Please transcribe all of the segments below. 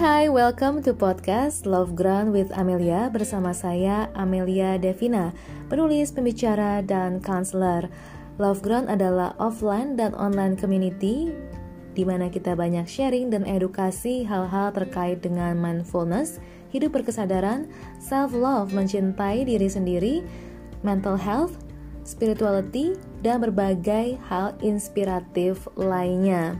hai, welcome to podcast Love Ground with Amelia bersama saya Amelia Devina, penulis, pembicara, dan counselor. Love Ground adalah offline dan online community di mana kita banyak sharing dan edukasi hal-hal terkait dengan mindfulness, hidup berkesadaran, self-love, mencintai diri sendiri, mental health, spirituality, dan berbagai hal inspiratif lainnya.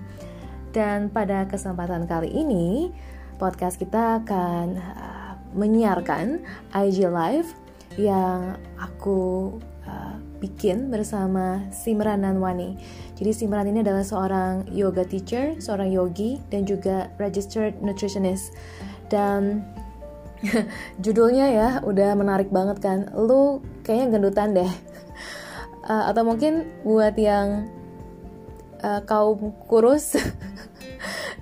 Dan pada kesempatan kali ini, podcast kita akan uh, menyiarkan IG Live yang aku uh, bikin bersama Simran Nanwani. Jadi Simran ini adalah seorang yoga teacher, seorang yogi, dan juga registered nutritionist. Dan judulnya ya udah menarik banget kan. Lu kayaknya gendutan deh. Uh, atau mungkin buat yang uh, kaum kurus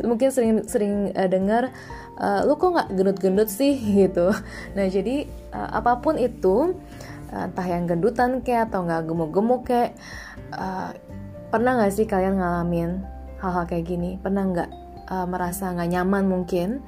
mungkin sering sering uh, dengar uh, lu kok nggak gendut-gendut sih? gitu. Nah jadi uh, apa pun itu uh, entah yang gendutan kayak atau nggak gemuk-gemuk kayak uh, pernah nggak sih kalian ngalamin hal-hal kayak gini? Pernah nggak uh, merasa nggak nyaman mungkin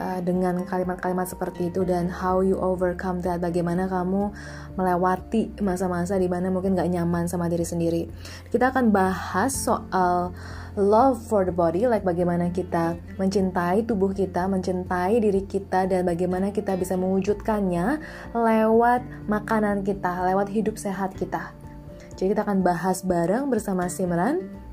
uh, dengan kalimat-kalimat seperti itu dan how you overcome that. Bagaimana kamu melewati masa-masa di mana mungkin nggak nyaman sama diri sendiri. Kita akan bahas soal love for the body like bagaimana kita mencintai tubuh kita mencintai diri kita dan bagaimana kita bisa mewujudkannya lewat makanan kita lewat hidup sehat kita. Jadi kita akan bahas bareng bersama Simran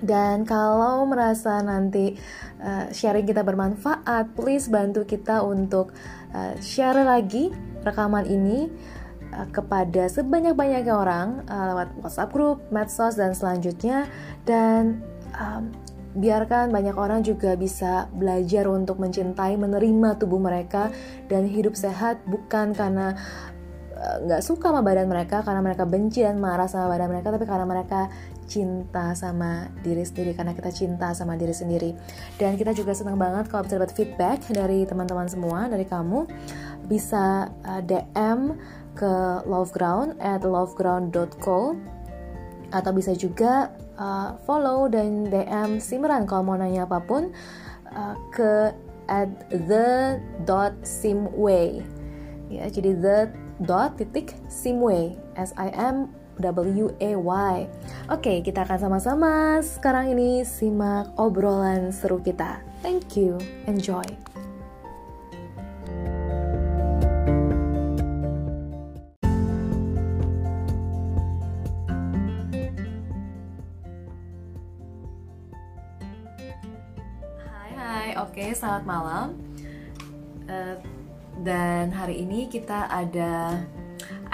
dan kalau merasa nanti uh, sharing kita bermanfaat, please bantu kita untuk uh, share lagi rekaman ini uh, kepada sebanyak-banyaknya orang uh, lewat WhatsApp group, medsos dan selanjutnya. Dan um, biarkan banyak orang juga bisa belajar untuk mencintai, menerima tubuh mereka dan hidup sehat bukan karena nggak uh, suka sama badan mereka karena mereka benci dan marah sama badan mereka tapi karena mereka cinta sama diri sendiri karena kita cinta sama diri sendiri. Dan kita juga senang banget kalau bisa dapat feedback dari teman-teman semua dari kamu. Bisa uh, DM ke loveground at loveground.co atau bisa juga uh, follow dan DM Simran kalau mau nanya apa pun uh, ke at the dot simway. Ya jadi the simway s i m W-A-Y Oke, kita akan sama-sama sekarang ini simak obrolan seru kita. Thank you, enjoy. Hai, hai, oke, selamat malam. Uh, dan hari ini kita ada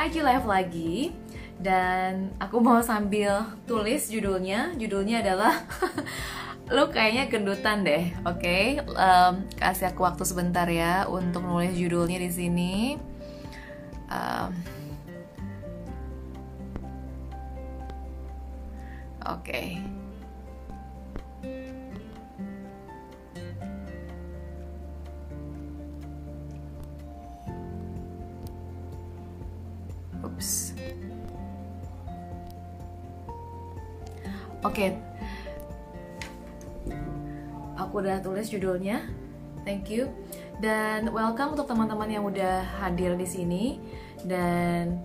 IG Live lagi dan aku mau sambil tulis judulnya judulnya adalah lo kayaknya gendutan deh oke okay? um, kasih aku waktu sebentar ya untuk nulis judulnya di sini um, oke okay. Oke. Okay. Aku udah tulis judulnya. Thank you. Dan welcome untuk teman-teman yang udah hadir di sini dan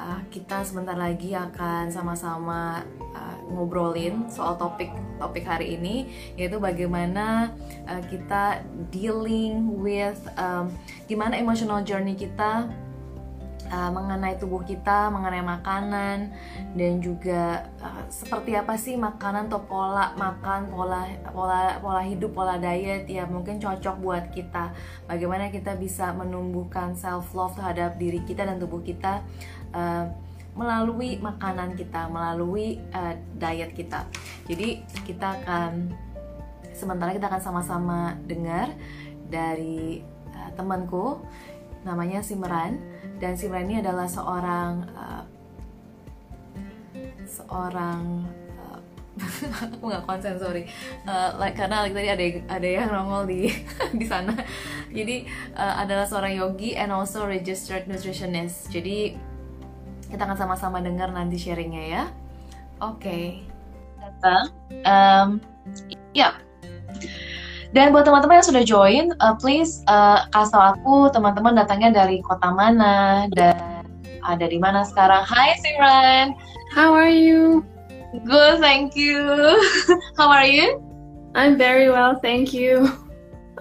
uh, kita sebentar lagi akan sama-sama uh, ngobrolin soal topik topik hari ini yaitu bagaimana uh, kita dealing with um, gimana emotional journey kita uh, mengenai tubuh kita, mengenai makanan, dan juga uh, seperti apa sih makanan atau pola makan, pola pola pola hidup, pola diet ya mungkin cocok buat kita. Bagaimana kita bisa menumbuhkan self love terhadap diri kita dan tubuh kita uh, melalui makanan kita, melalui uh, diet kita. Jadi kita akan sementara kita akan sama-sama dengar dari temanku namanya Simran dan Simran ini adalah seorang uh, seorang uh, aku nggak konsen sorry. Uh, like, karena like, tadi ada ada yang nongol di di sana. Jadi uh, adalah seorang yogi and also registered nutritionist. Jadi kita akan sama-sama dengar nanti sharingnya ya. Oke. Okay. um, ya Dan buat teman-teman yang sudah join, uh, please uh, kasih tau aku teman-teman datangnya dari kota mana dan ada di mana sekarang. Hai Simran. How are you? Good, thank you. How are you? I'm very well, thank you.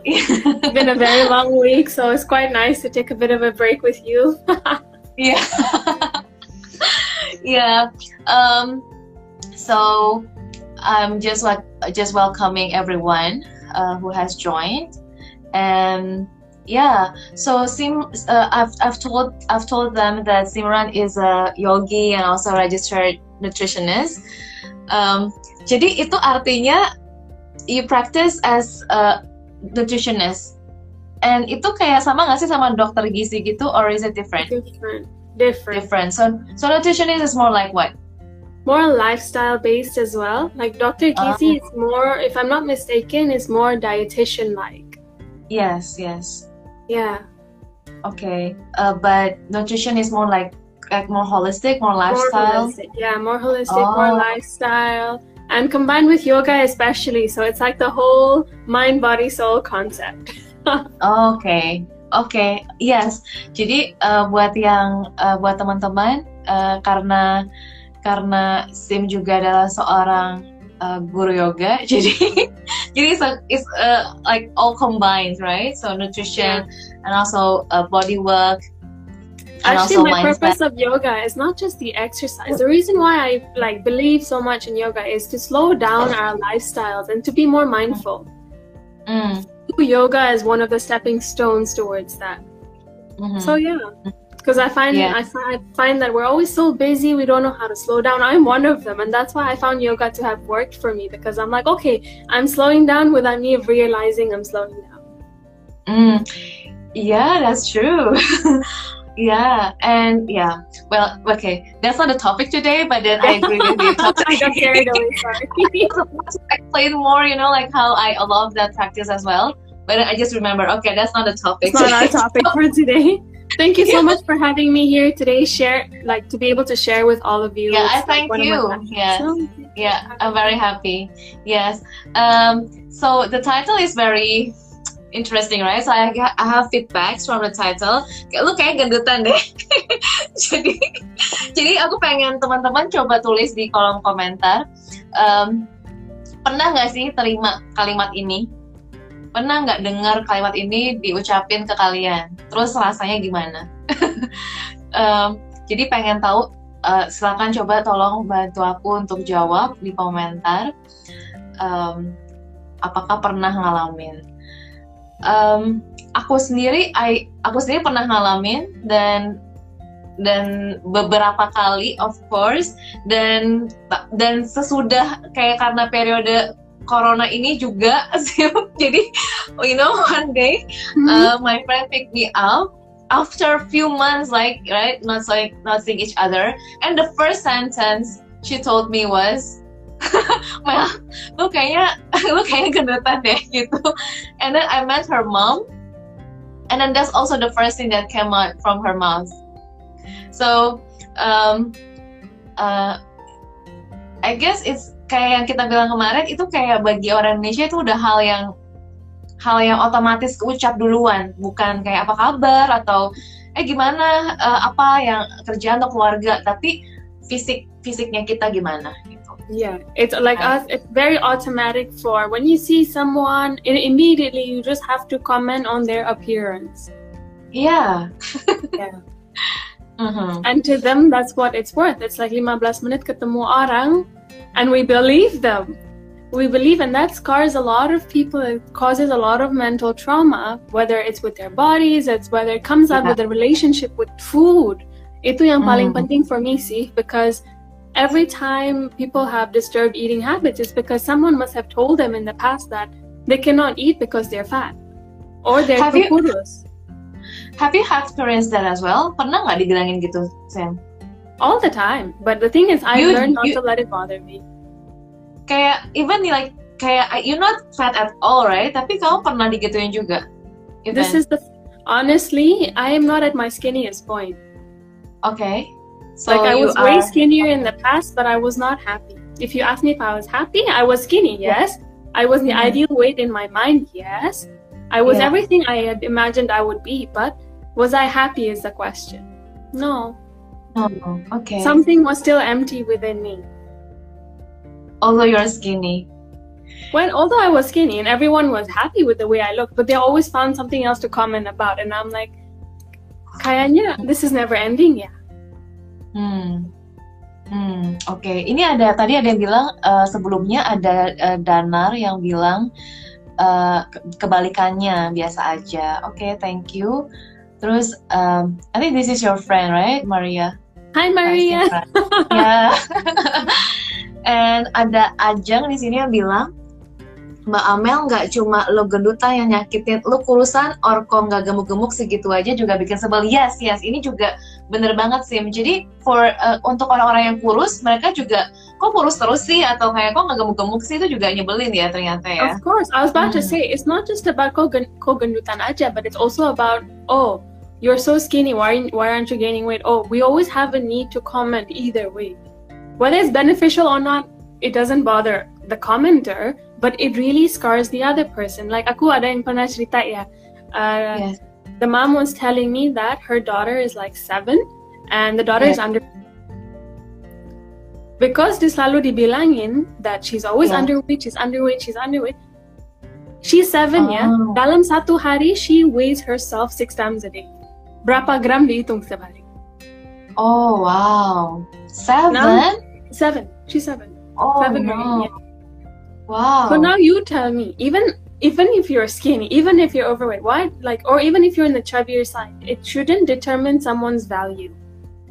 it's been a very long week, so it's quite nice to take a bit of a break with you. yeah. yeah. Um, so I'm just like just welcoming everyone uh, who has joined, and yeah. So Sim, uh, I've I've told I've told them that Simran is a yogi and also registered nutritionist. Um, jadi itu artinya you practice as a nutritionist. And itu kayak sama nggak sih sama dokter gizi gitu, or is it different? Different. Different. Different. So, so nutritionist is more like what? More lifestyle based as well. Like Dr. Gizi uh, is more, if I'm not mistaken, is more dietitian like. Yes, yes. Yeah. Okay, uh, but nutrition is more like like more holistic, more lifestyle. More holistic. Yeah, more holistic, oh. more lifestyle, and combined with yoga especially. So it's like the whole mind, body, soul concept. okay. Okay. yes. Jadi uh, buat yang uh, buat teman-teman uh, karena karena Sim juga adalah seorang uh, guru yoga jadi jadi it's, a, it's uh, like all combined right so nutrition yeah. and also uh, body work Actually, my purpose of yoga is not just the exercise. The reason why I like believe so much in yoga is to slow down our lifestyles and to be more mindful. Mm. Yoga is one of the stepping stones towards that. Mm-hmm. So yeah. Because I find yeah. I, find, I find that we're always so busy we don't know how to slow down. I'm one of them and that's why i found yoga to have worked for me because i'm like okay i'm slowing down without me realizing i'm slowing down. Mm. yeah that's true. Yeah and yeah. Well okay that's not the topic today but then i agree with you. I got carried away sorry. Explain more you know like how i love that practice as well but i just remember okay that's not the topic it's not our topic for today Thank you so much for having me here today. Share, like, to be able to share with all of you. Yeah, I thank like you. Yes. yeah, I'm very happy. Yes. Um, so the title is very interesting, right? So I, I have feedbacks from the title. Lu kayak gendutan deh. jadi, jadi aku pengen teman-teman coba tulis di kolom komentar. Um, pernah nggak sih terima kalimat ini? Pernah nggak dengar kalimat ini diucapin ke kalian? Terus rasanya gimana? um, jadi pengen tahu, uh, silakan coba tolong bantu aku untuk jawab di komentar. Um, apakah pernah ngalamin? Um, aku sendiri, I, aku sendiri pernah ngalamin dan dan beberapa kali of course dan dan sesudah kayak karena periode corona ini juga jadi you know one day mm-hmm. uh, my friend picked me up after a few months like right not like not seeing each other. And the first sentence she told me was Mel, lu kayaknya lu kayaknya gendutan deh gitu. And then I met her mom. And then that's also the first thing that came out from her mouth. So um, uh, I guess it's kayak yang kita bilang kemarin itu kayak bagi orang Indonesia itu udah hal yang hal yang otomatis keucap duluan bukan kayak apa kabar atau eh gimana uh, apa yang kerjaan atau keluarga tapi fisik fisiknya kita gimana gitu. Yeah, it's like us. It's very automatic for when you see someone, immediately you just have to comment on their appearance. Yeah. yeah. Mm-hmm. And to them, that's what it's worth. It's like 15 menit ketemu orang, and we believe them. We believe and that scars a lot of people it causes a lot of mental trauma whether it's with their bodies it's whether it comes out yeah. with a relationship with food. Itu yang paling mm. penting for me see because every time people have disturbed eating habits it's because someone must have told them in the past that they cannot eat because they're fat. Or they're have you, have you had experienced that as well? Pernah nggak digelangin gitu Sam all the time but the thing is i you, learned not you, to let it bother me kayak even like kayak you're not fat at all right tapi kamu pernah digituin juga even. this is the honestly i am not at my skinniest point okay so like i was way skinnier in the past but i was not happy if you ask me if i was happy i was skinny yes I was the mm. ideal weight in my mind, yes. I was yeah. everything I had imagined I would be, but was I happy is the question. No. No, okay. Something was still empty within me. Although you're skinny. Well, although I was skinny and everyone was happy with the way I looked, but they always found something else to comment about. And I'm like, kayaknya this is never ending ya. Hmm. Hmm, oke. Okay. Ini ada tadi ada yang bilang uh, sebelumnya ada uh, Danar yang bilang uh, kebalikannya biasa aja. Oke, okay, thank you. Terus um, I think this is your friend, right, Maria? Hi Maria. Ya. yeah. And ada Ajeng di sini yang bilang Mbak Amel nggak cuma lo gendutan yang nyakitin lo kurusan orko nggak gemuk-gemuk segitu aja juga bikin sebel yes yes ini juga bener banget sih jadi for uh, untuk orang-orang yang kurus mereka juga kok kurus terus sih atau kayak kok nggak gemuk-gemuk sih itu juga nyebelin ya ternyata ya of course I was about hmm. to say it's not just about kok, gen kok gendutan aja but it's also about oh you're so skinny why why aren't you gaining weight oh we always have a need to comment either way whether it's beneficial or not it doesn't bother the commenter but it really scars the other person. Like aku ada yang pernah cerita ya. Uh, yes. The mom was telling me that her daughter is like seven, and the daughter yes. is under. Because dia selalu dibilangin that she's always yeah. underweight, she's underweight, she's underweight. She's seven oh. ya. Dalam satu hari she weighs herself six times a day. Berapa gram dihitung setiap hari? Oh wow, seven. Now, seven. She's seven. Oh seven no. yeah. Wow. But now you tell me, even even if you're skinny, even if you're overweight, why like or even if you're in the chubbier side, it shouldn't determine someone's value.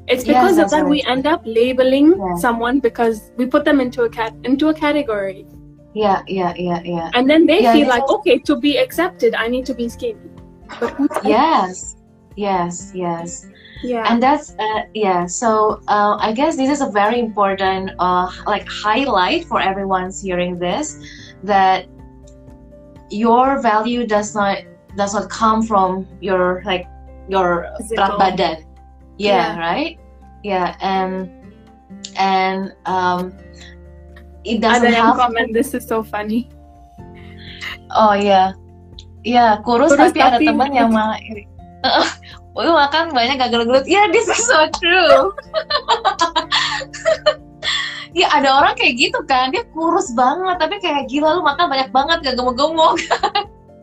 It's because yes, of that we end up labeling yeah. someone because we put them into a cat into a category. Yeah, yeah, yeah, yeah. And then they yeah, feel like, okay, to be accepted, I need to be skinny. But yes, yes, yes. Yeah. And that's uh, yeah. So uh, I guess this is a very important uh, like highlight for everyone's hearing this that your value does not does not come from your like your berat badan. Yeah, yeah, right. Yeah, and and um, it doesn't have. comment. This is so funny. Oh yeah, yeah kurus, kurus tapi, tapi ada teman yang malah iri. lu makan banyak gagal gelut ya yeah, this is so true ya ada orang kayak gitu kan dia kurus banget tapi kayak gila lu makan banyak banget gak gemuk-gemuk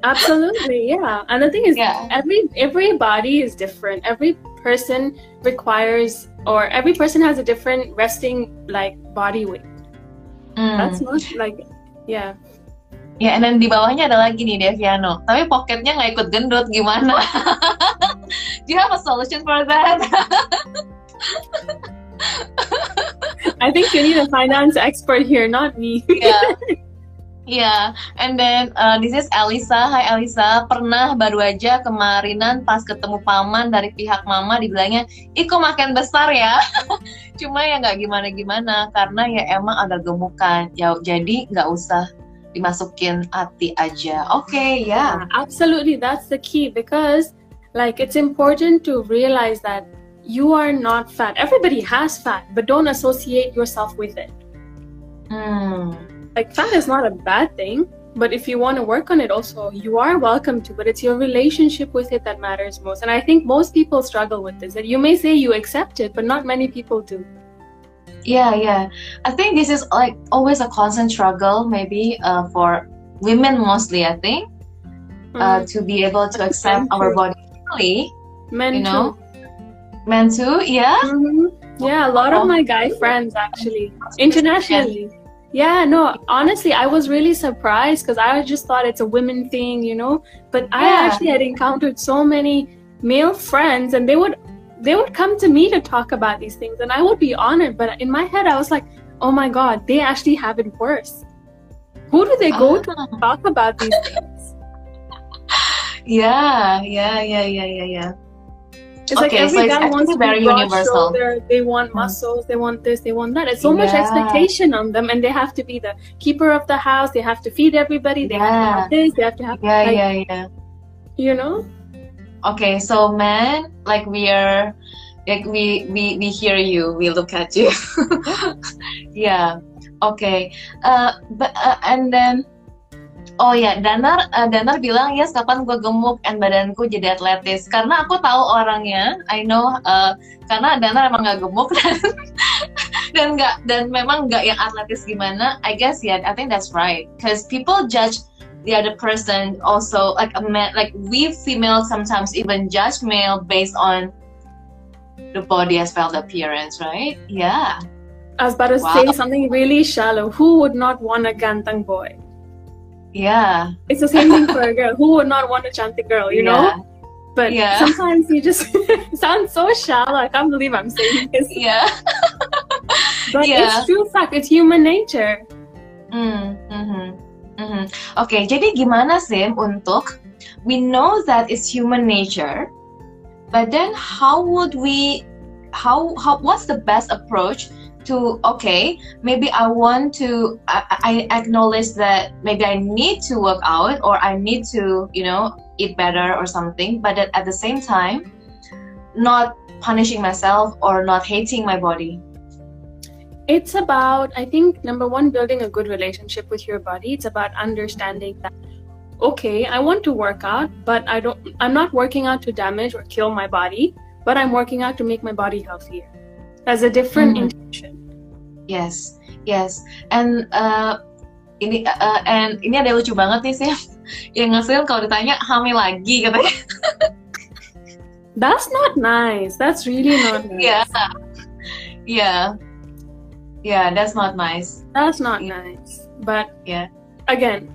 absolutely yeah and the thing is yeah. every every body is different every person requires or every person has a different resting like body weight mm. that's not like yeah Ya, yeah, dan di bawahnya ada lagi nih Deviano. Tapi poketnya nggak ikut gendut, gimana? Do you have a solution for that? I think you need a finance expert here, not me. yeah. Yeah, and then uh, this is Elisa. Hai Elisa, pernah baru aja kemarinan pas ketemu paman dari pihak mama dibilangnya, iko makin besar ya. Cuma ya nggak gimana-gimana karena ya emang agak gemukan. Ya, jadi nggak usah dimasukin hati aja. Oke, okay, ya. Yeah. Absolutely, that's the key because like it's important to realize that you are not fat. Everybody has fat, but don't associate yourself with it. Mm. Like fat is not a bad thing, but if you want to work on it also, you are welcome to, but it's your relationship with it that matters most. And I think most people struggle with this. That you may say you accept it, but not many people do. Yeah, yeah. I think this is like always a constant struggle, maybe uh, for women mostly. I think uh, hmm. to be able to accept our body fully. Men you know, too. men too. Yeah. Mm-hmm. Yeah, a lot of my guy friends actually internationally. Yeah, no, honestly, I was really surprised because I just thought it's a women thing, you know. But yeah. I actually had encountered so many male friends, and they would they would come to me to talk about these things and I would be honored. But in my head, I was like, oh my God, they actually have it worse. Who do they go to ah. talk about these things? Yeah, yeah, yeah, yeah, yeah, yeah. It's okay, like every so guy wants to very universal. Shoulder, they want hmm. muscles, they want this, they want that. It's so yeah. much expectation on them, and they have to be the keeper of the house. They have to feed everybody. They yeah. have to have this. They have to have yeah, like, yeah, yeah. You know, okay so man like we are like we we we hear you we look at you yeah okay uh but uh, and then Oh ya, Danar, uh, Danar bilang yes kapan gue gemuk dan badanku jadi atletis. Karena aku tahu orangnya, I know. Uh, karena Danar emang gak gemuk dan dan nggak dan memang nggak yang atletis gimana. I guess yeah, I think that's right. Because people judge the other person also like a man, like we females sometimes even judge male based on the body as well the appearance, right? Yeah. I was about to wow. say something really shallow. Who would not want a ganteng boy? Yeah. It's the same thing for a girl. Who would not want a chanty girl, you yeah. know? But yeah. sometimes you just sound so shallow. I can't believe I'm saying this. Yeah. but yeah. it's true fact. It's human nature. Mm, mm-hmm. Mm-hmm. Oke, okay, jadi gimana sih untuk we know that it's human nature, but then how would we, how how what's the best approach to okay maybe i want to I, I, acknowledge that maybe i need to work out or i need to you know eat better or something but at the same time not punishing myself or not hating my body. It's about i think number one building a good relationship with your body. It's about understanding that okay i want to work out but i don't i'm not working out to damage or kill my body but i'm working out to make my body healthier as a different mm-hmm. intention Yes, yes. And uh, ini uh, and ini ada lucu banget nih sih yang ngesil kalau ditanya hamil lagi katanya. That's not nice. That's really not nice. Yeah. Yeah. Yeah, that's not nice. That's not yeah. nice. But yeah. Again,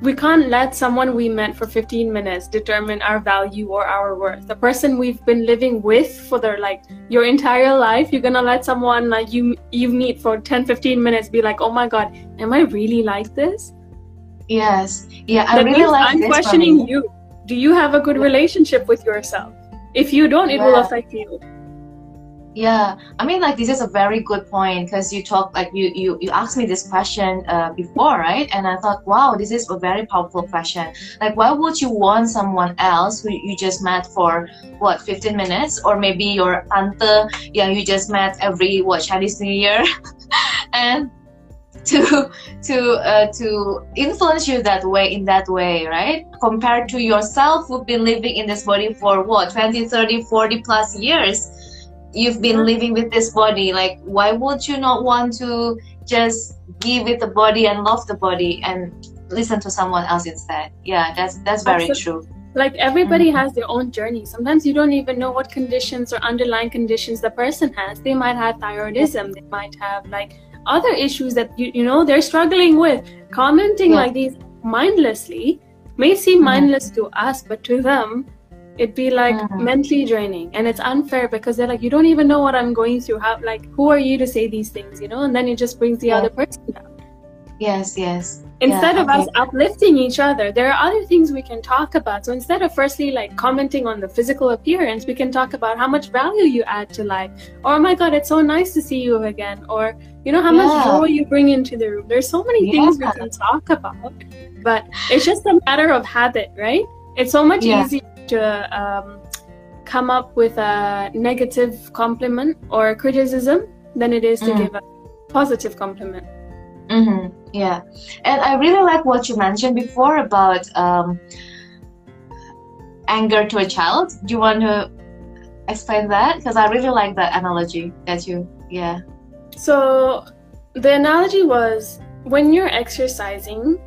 we can't let someone we met for 15 minutes determine our value or our worth. The person we've been living with for their like your entire life you're gonna let someone like you you meet for 10 15 minutes be like oh my god am i really like this? Yes. Yeah i that really like i'm questioning you. Do you have a good relationship with yourself? If you don't it yeah. will affect you yeah, I mean, like this is a very good point because you talk like you you you asked me this question uh, before, right? And I thought, wow, this is a very powerful question. Like, why would you want someone else who you just met for what 15 minutes, or maybe your tante, yeah, you just met every what Chinese New Year, and to to uh, to influence you that way in that way right compared to yourself who've been living in this body for what 20 30 40 plus years you've been living with this body like why would you not want to just give it the body and love the body and listen to someone else instead yeah that's that's very Absolutely. true like everybody mm-hmm. has their own journey sometimes you don't even know what conditions or underlying conditions the person has they might have thyroidism they might have like other issues that you, you know they're struggling with commenting yeah. like these mindlessly may seem mm-hmm. mindless to us but to them it'd be like mentally draining and it's unfair because they're like you don't even know what i'm going through. How like who are you to say these things? You know? And then it just brings the yeah. other person down. Yes yes. Instead yeah, of okay. us uplifting each other there are other things we can talk about. So instead of firstly like commenting on the physical appearance we can talk about how much value you add to life. Or oh my god it's so nice to see you again. Or you know how yeah. much joy you bring into the room. There's so many things we can talk about but it's just a matter of habit right? It's so much easier to um, come up with a negative compliment or criticism than it is to mm. give a positive compliment. Mm-hmm. Yeah, and I really like what you mentioned before about um, anger to a child. Do you want to explain that? Because I really like that analogy that you, yeah. So the analogy was when you're exercising,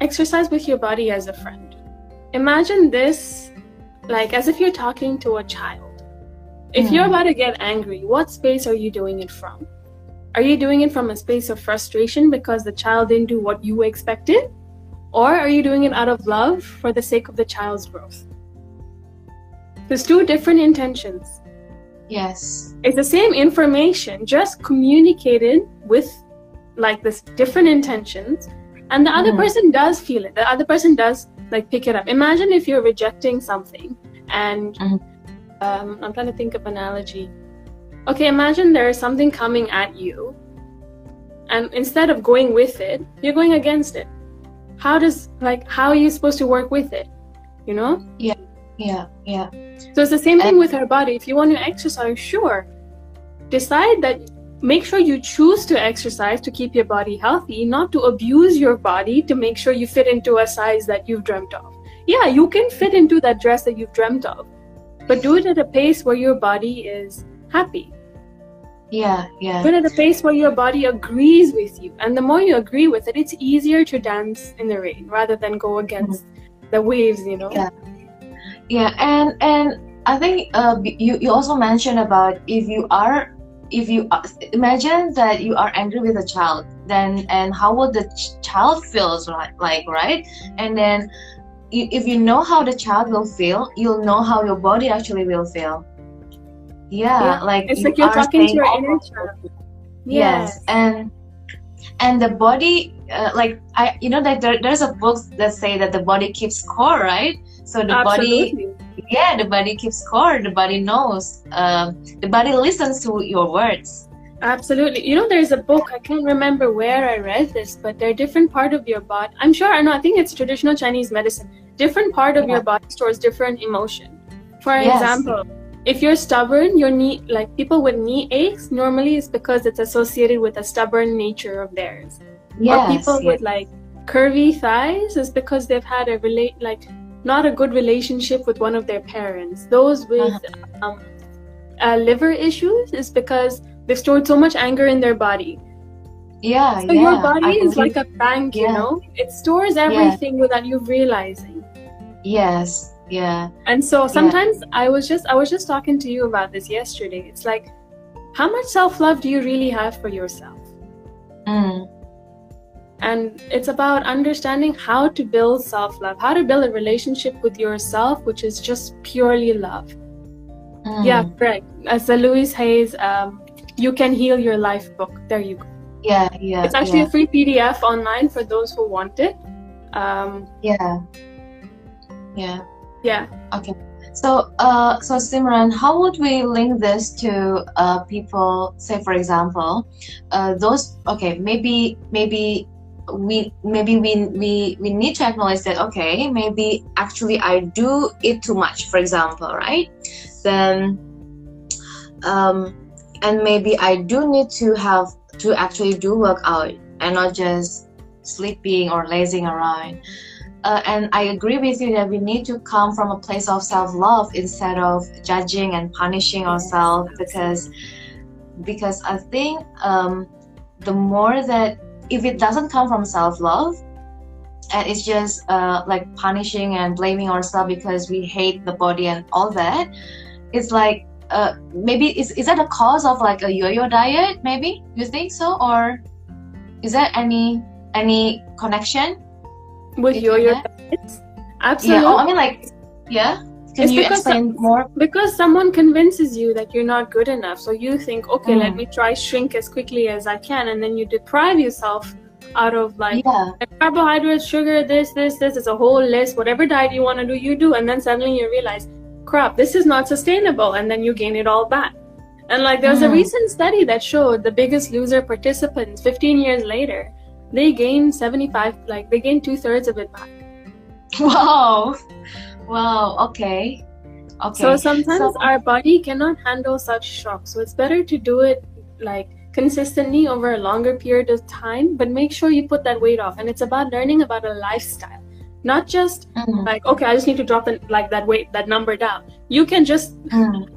exercise with your body as a friend. Imagine this like as if you're talking to a child. If mm. you're about to get angry, what space are you doing it from? Are you doing it from a space of frustration because the child didn't do what you expected? Or are you doing it out of love for the sake of the child's growth? There's two different intentions. Yes. It's the same information, just communicated with like this different intentions. And the other mm. person does feel it. The other person does like pick it up. Imagine if you're rejecting something and mm-hmm. um, I'm trying to think of analogy. Okay, imagine there is something coming at you, and instead of going with it, you're going against it. How does like how are you supposed to work with it? You know? Yeah, yeah, yeah. So it's the same thing with our body. If you want to exercise, sure, decide that make sure you choose to exercise to keep your body healthy, not to abuse your body to make sure you fit into a size that you've dreamt of. Yeah, you can fit into that dress that you've dreamt of, but do it at a pace where your body is happy. Yeah, yeah. Do it at a pace where your body agrees with you. And the more you agree with it, it's easier to dance in the rain rather than go against mm-hmm. the waves, you know? Yeah. Yeah, and and I think uh, you, you also mentioned about if you are if you uh, imagine that you are angry with a child then and how would the ch- child feels like, like right and then if you know how the child will feel you'll know how your body actually will feel yeah, yeah. like it's you like you're talking to your inner child yes. yes and and the body uh, like i you know that there, there's a book that say that the body keeps score right so the Absolutely. body yeah the body keeps score the body knows um, the body listens to your words absolutely you know there's a book i can't remember where i read this but there are different part of your body i'm sure i know i think it's traditional chinese medicine different part of yeah. your body stores different emotion for yes. example if you're stubborn your knee like people with knee aches normally is because it's associated with a stubborn nature of theirs yes, or people yes. with like curvy thighs is because they've had a relate like not a good relationship with one of their parents. Those with uh-huh. um, uh, liver issues is because they've stored so much anger in their body. Yeah, so yeah. your body is like a bank, yeah. you know. It stores everything yeah. without you realizing. Yes. Yeah. And so sometimes. I was just I was just talking to you about this yesterday. It's like, how much self love do you really have for yourself? Mm. And it's about understanding how to build self love, how to build a relationship with yourself, which is just purely love. Mm. Yeah, correct. As the Louise Hay's, um, You Can Heal Your Life book. There you go. Yeah, yeah. It's actually yeah. a free PDF online for those who want it. Um, yeah. Yeah. Yeah. Okay. So, uh, so Simran, how would we link this to uh, people? Say, for example, uh, those. Okay, maybe maybe we maybe we, we we need to acknowledge that okay maybe actually i do eat too much for example right? Then um and maybe i do need to have to actually do workout and not just sleeping or lazing around. Uh, and i agree with you that we need to come from a place of self-love instead of judging and punishing ourselves because because i think um, the more that if it doesn't come from self-love and it's just uh, like punishing and blaming ourselves because we hate the body and all that it's like uh, maybe is, is that a cause of like a yo-yo diet maybe? You think so? Or is there any any connection with yo-yo diets? Absolutely yeah i mean like yeah can it's you explain some, more? Because someone convinces you that you're not good enough. So you think, okay, mm. let me try shrink as quickly as I can. And then you deprive yourself out of like yeah. carbohydrates, sugar, this, this, this. It's a whole list. Whatever diet you want to do, you do. And then suddenly you realize, crap, this is not sustainable. And then you gain it all back. And like there was mm. a recent study that showed the biggest loser participants 15 years later, they gained 75, like they gained two thirds of it back. Wow. Wow, okay. Okay. So sometimes so, our body cannot handle such shock. So it's better to do it like consistently over a longer period of time, but make sure you put that weight off. And it's about learning about a lifestyle. Not just mm-hmm. like, okay, I just need to drop it like that weight, that number down. You can just mm-hmm.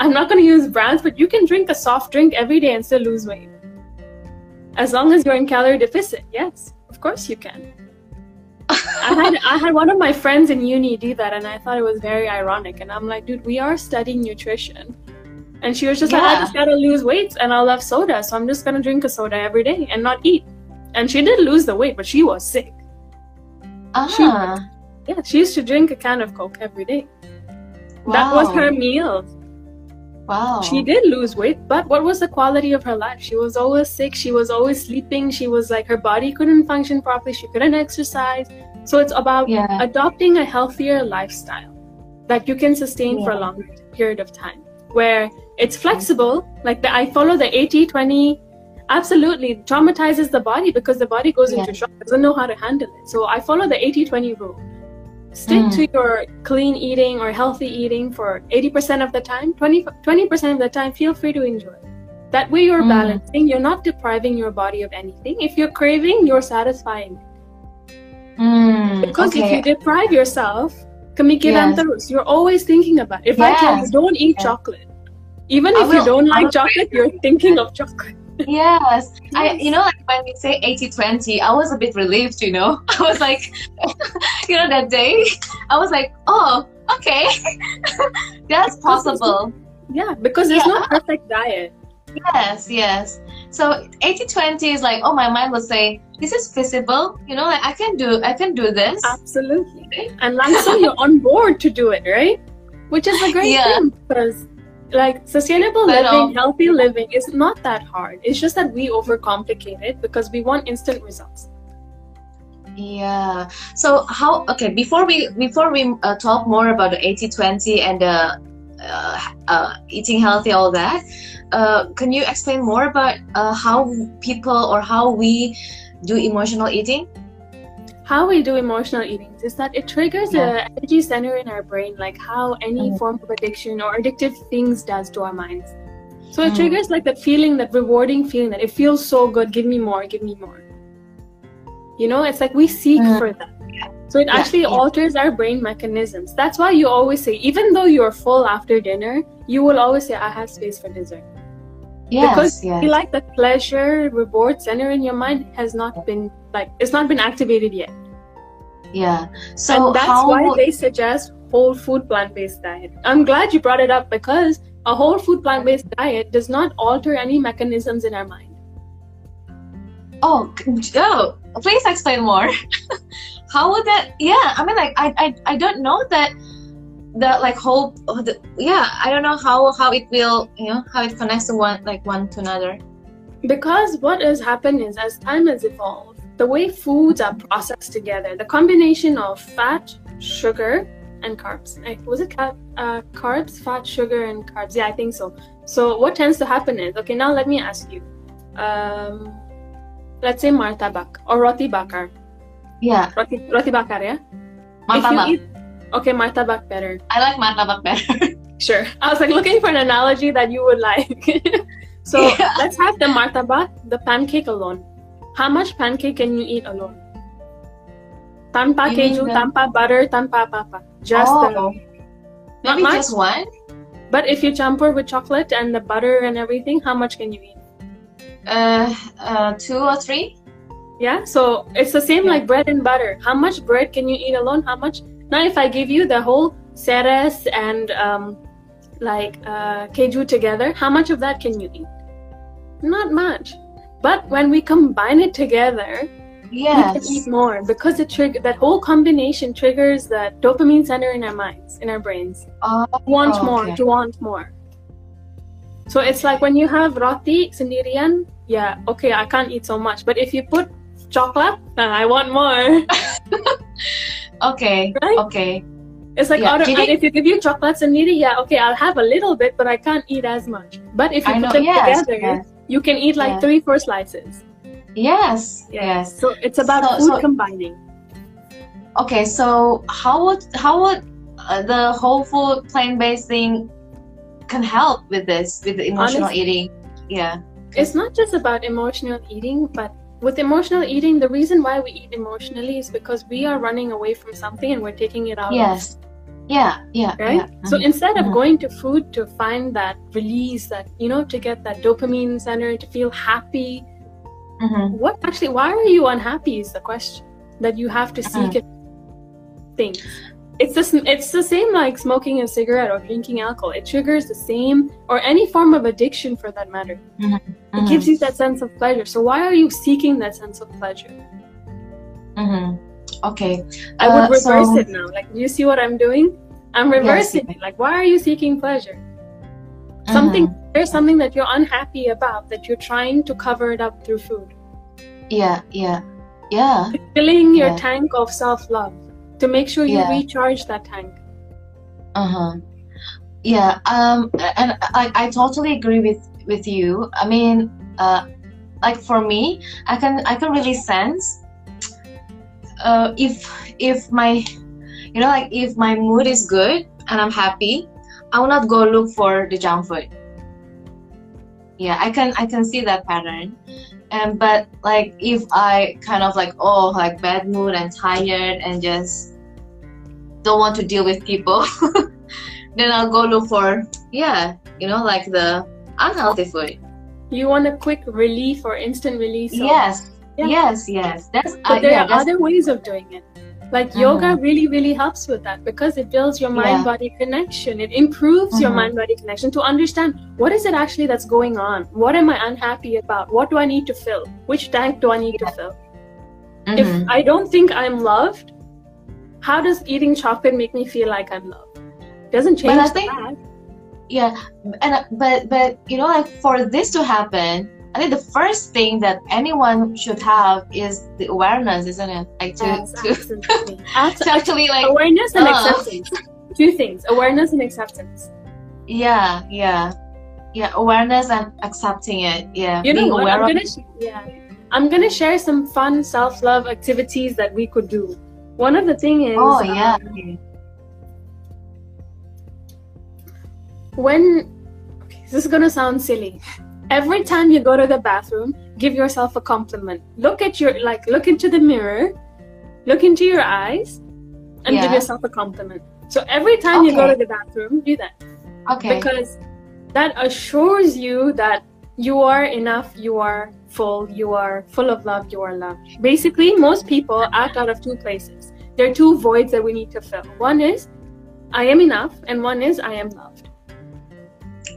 I'm not gonna use brands, but you can drink a soft drink every day and still lose weight. As long as you're in calorie deficit, yes, of course you can. I had I had one of my friends in uni do that, and I thought it was very ironic. And I'm like, dude, we are studying nutrition, and she was just yeah. like, I just gotta lose weight, and I love soda, so I'm just gonna drink a soda every day and not eat. And she did lose the weight, but she was sick. Ah. She, yeah, she used to drink a can of Coke every day. Wow. That was her meal. Wow. She did lose weight, but what was the quality of her life? She was always sick. She was always sleeping. She was like, her body couldn't function properly. She couldn't exercise. So it's about yeah. adopting a healthier lifestyle that you can sustain yeah. for a long period of time, where it's flexible. Like the, I follow the 80 20 absolutely traumatizes the body because the body goes yeah. into shock, doesn't know how to handle it. So I follow the 80 20 rule stick mm. to your clean eating or healthy eating for 80% of the time 20, 20% of the time feel free to enjoy That way you're mm. balancing, you're not depriving your body of anything. If you're craving, you're satisfying. Mm, because okay. if you deprive yourself, yes. You're always thinking about it. If yes. I tell you don't eat yes. chocolate, even if you don't like chocolate, you're thinking of chocolate. Yes. I you know like when we say 80-20, I was a bit relieved, you know. I was like you know that day I was like, "Oh, okay. That's possible." Yeah, because it's yeah. not perfect diet. Yes, yes. So 80-20 is like, oh my mind will say, this is feasible, you know, like I can do I can do this. Absolutely. And like so you're on board to do it, right? Which is a great yeah. thing because like sustainable living, healthy living is not that hard. It's just that we overcomplicate it because we want instant results. Yeah. So how? Okay. Before we before we uh, talk more about the 80-20 and the uh, uh, eating healthy, all that, uh, can you explain more about uh, how people or how we do emotional eating? How we do emotional eating is that it triggers yeah. a energy center in our brain like how any mm. form of addiction or addictive things does to our minds so it mm. triggers like that feeling that rewarding feeling that it feels so good give me more give me more you know it's like we seek mm. for that so it yeah. actually yeah. alters our brain mechanisms that's why you always say even though you're full after dinner you will always say i have space for dessert Yes, because yes. you like the pleasure reward center in your mind has not been like it's not been activated yet. Yeah. So and that's how... why they suggest whole food plant-based diet. I'm glad you brought it up because a whole food plant-based diet does not alter any mechanisms in our mind. Oh, oh please explain more. how would that? Yeah, I mean, like I, I, I don't know that the like whole the, yeah i don't know how how it will you know how it connects to one like one to another. Because what has happened is as time has evolved the way foods are processed together the combination of fat sugar and carbs. Like, was it uh, carbs? Fat sugar and carbs. Yeah i think so. So what tends to happen is okay now let me ask you um, let's say martabak or roti bakar. Yeah. Roti, roti bakar yeah? Martabak Okay, martabak better. I like martabak better. sure. I was like looking for an analogy that you would like. so yeah. let's have the martabak, the pancake alone. How much pancake can you eat alone? Tanpa keju, the... tanpa butter, tanpa apa Just oh. the. Maybe much, just one. But if you campur with chocolate and the butter and everything, how much can you eat? Uh, uh, two or three. Yeah, so it's the same yeah. like bread and butter. How much bread can you eat alone? How much now, if I give you the whole Ceres and um, like uh, keju together, how much of that can you eat? Not much. But when we combine it together, yes. we can eat more because it trigger that whole combination triggers the dopamine center in our minds, in our brains. Oh, want okay. more, to want more. So it's like when you have roti sendirian, yeah, okay, I can't eat so much. But if you put chocolate, then I want more. Okay. Right? Okay. It's like, yeah. and if you give you chocolates and eat it, yeah, okay, I'll have a little bit, but I can't eat as much. But if you I put know, them yes, together, yes. you can eat like yes. three, four slices. Yes. Yes. So it's about so, food so, combining. Okay, so how would how would uh, the whole food plant based thing can help with this with the emotional Honestly, eating? Yeah. It's not just about emotional eating, but with emotional eating, the reason why we eat emotionally is because we are running away from something and we're taking it out. Yes. Yeah, yeah. Right? Yeah. So mm-hmm. instead of mm-hmm. going to food to find that release, that, you know, to get that dopamine center, to feel happy, mm-hmm. what actually, why are you unhappy is the question that you have to seek mm-hmm. things it's the, it's the same like smoking a cigarette or drinking alcohol. It triggers the same, or any form of addiction for that matter. Mm-hmm. Mm-hmm. It gives you that sense of pleasure. So why are you seeking that sense of pleasure? Mm-hmm. Okay. I would uh, reverse so... it now. Like, do you see what I'm doing? I'm reversing yes. it. Like, why are you seeking pleasure? Something mm-hmm. there's something that you're unhappy about that you're trying to cover it up through food. Yeah, yeah, yeah. filling your yeah. tank of self love to make sure you yeah. recharge that tank. Uh huh. Yeah. Um. And I I totally agree with with you. I mean, uh, like for me, I can I can really sense. Uh, if if my, you know, like if my mood is good and I'm happy, I will not go look for the junk food. yeah i can i can see that pattern and but like if i kind of like oh like bad mood and tired and just don't want to deal with people then i'll go look for yeah you know like the unhealthy food. You want a quick relief or instant release? Yes. Yeah. yes yes. That's but uh, there yeah, are other ways of doing it like mm-hmm. yoga really really helps with that because it builds your mind body connection it improves mm-hmm. your mind body connection to understand what is it actually that's going on what am i unhappy about what do i need to fill which tank do i need yeah. to fill mm-hmm. if i don't think i'm loved how does eating chocolate make me feel like i'm loved doesn't change but I think, that. yeah and but but you know like for this to happen I think the first thing that anyone should have is the awareness, isn't it? Like to, yes, to, to actually like awareness and uh, acceptance. Two things: awareness and acceptance. Yeah, yeah, yeah. Awareness and accepting it. Yeah. You know what? I'm gonna sh- yeah. I'm gonna share some fun self-love activities that we could do. One of the thing is. Oh yeah. Um, when okay, this is gonna sound silly every time you go to the bathroom give yourself a compliment. Look at your like look into the mirror look into your eyes and yeah. give yourself a compliment. So every time okay. you go to the bathroom do that. Okay. Because that assures you that you are enough you are full you are full of love you are loved. Basically most people act out of two places. There are two voids that we need to fill. One is i am enough and one is i am loved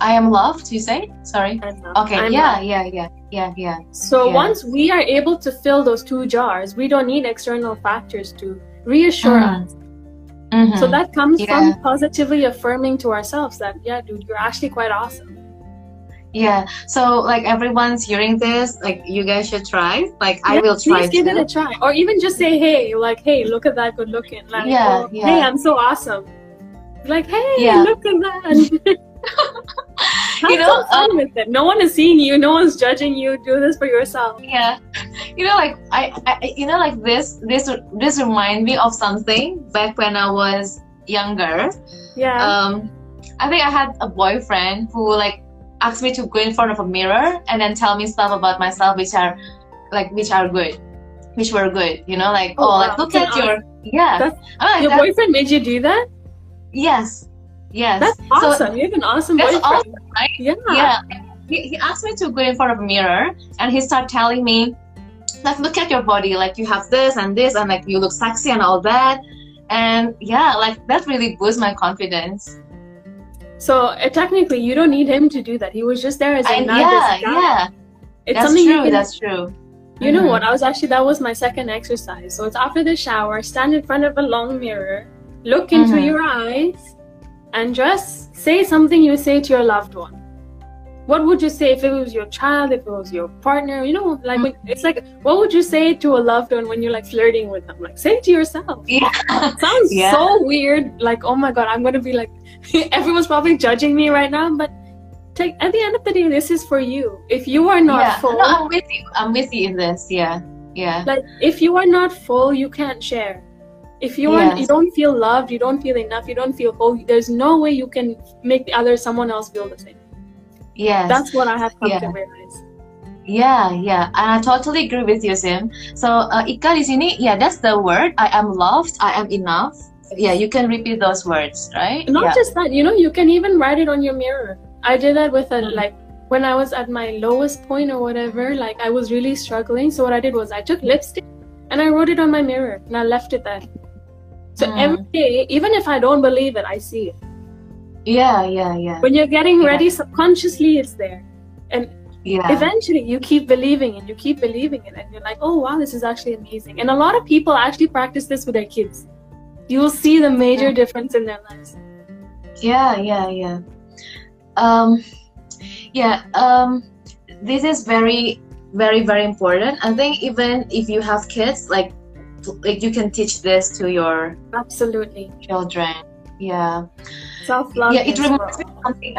I am loved, you say? Sorry. Okay, I'm yeah, loved. yeah, yeah, yeah, yeah. So yeah. once we are able to fill those two jars, we don't need external factors to reassure mm. us. Mm-hmm. So that comes yeah. from positively affirming to ourselves that, yeah, dude, you're actually quite awesome. Yeah. So like everyone's hearing this, like you guys should try. Like yeah, I will try. Please give it a try, or even just say, "Hey, like, hey, look at that good looking." Like, yeah, oh, yeah. Hey, I'm so awesome. Like, hey, yeah. look at that. you know, fun um, with it. No one is seeing you. No one's judging you. Do this for yourself. Yeah, you know, like I, I, you know, like this, this, this remind me of something back when I was younger. Yeah. Um, I think I had a boyfriend who like asked me to go in front of a mirror and then tell me stuff about myself, which are like which are good, which were good. You know, like oh, oh wow. like look at your yeah. Like, your boyfriend made you do that. Yes, Yes. That's awesome. So, you have an awesome that's boyfriend. Awesome, right? Yeah. Yeah. He, he asked me to go in front of a mirror and he started telling me, like, look at your body. Like, you have this and this, and like, you look sexy and all that. And yeah, like, that really boosts my confidence. So uh, technically, you don't need him to do that. He was just there as a I, yeah, yeah. It's that's something true. Can, that's true. You mm-hmm. know what? I was actually that was my second exercise. So it's after the shower, stand in front of a long mirror, look into mm-hmm. your eyes, and just say something you say to your loved one. What would you say if it was your child if it was your partner you know like when, it's like what would you say to a loved one when you're like flirting with them? Like say it to yourself. Yeah. Sounds yeah. so weird like oh my god i'm gonna be like everyone's probably judging me right now but take at the end of the day this is for you. If you are not yeah. full no, i'm with you. I'm with you in this. Yeah. Yeah. Like if you are not full you can't share if you yes. you don't feel loved you don't feel enough you don't feel whole there's no way you can make the other someone else feel the same. Yes. That's what i have come yeah. to realize. Yeah yeah. And i totally agree with you sim. So uh, ika di sini yeah that's the word. I am loved. I am enough. Yeah you can repeat those words right? Not yeah. just that. You know you can even write it on your mirror. I did that with a mm-hmm. like when i was at my lowest point or whatever like i was really struggling. So what i did was i took lipstick and i wrote it on my mirror and i left it there so mm. every day, even if I don't believe it, I see it. Yeah, yeah, yeah. When you're getting yeah. ready, subconsciously it's there. And yeah. eventually you keep believing it, you keep believing it, and you're like, oh wow, this is actually amazing. And a lot of people actually practice this with their kids. You'll see the major yeah. difference in their lives. Yeah, yeah, yeah. Um yeah, um this is very very very important. I think even if you have kids, like like you can teach this to your absolutely. children. Yeah. Self love yeah it reminds me of something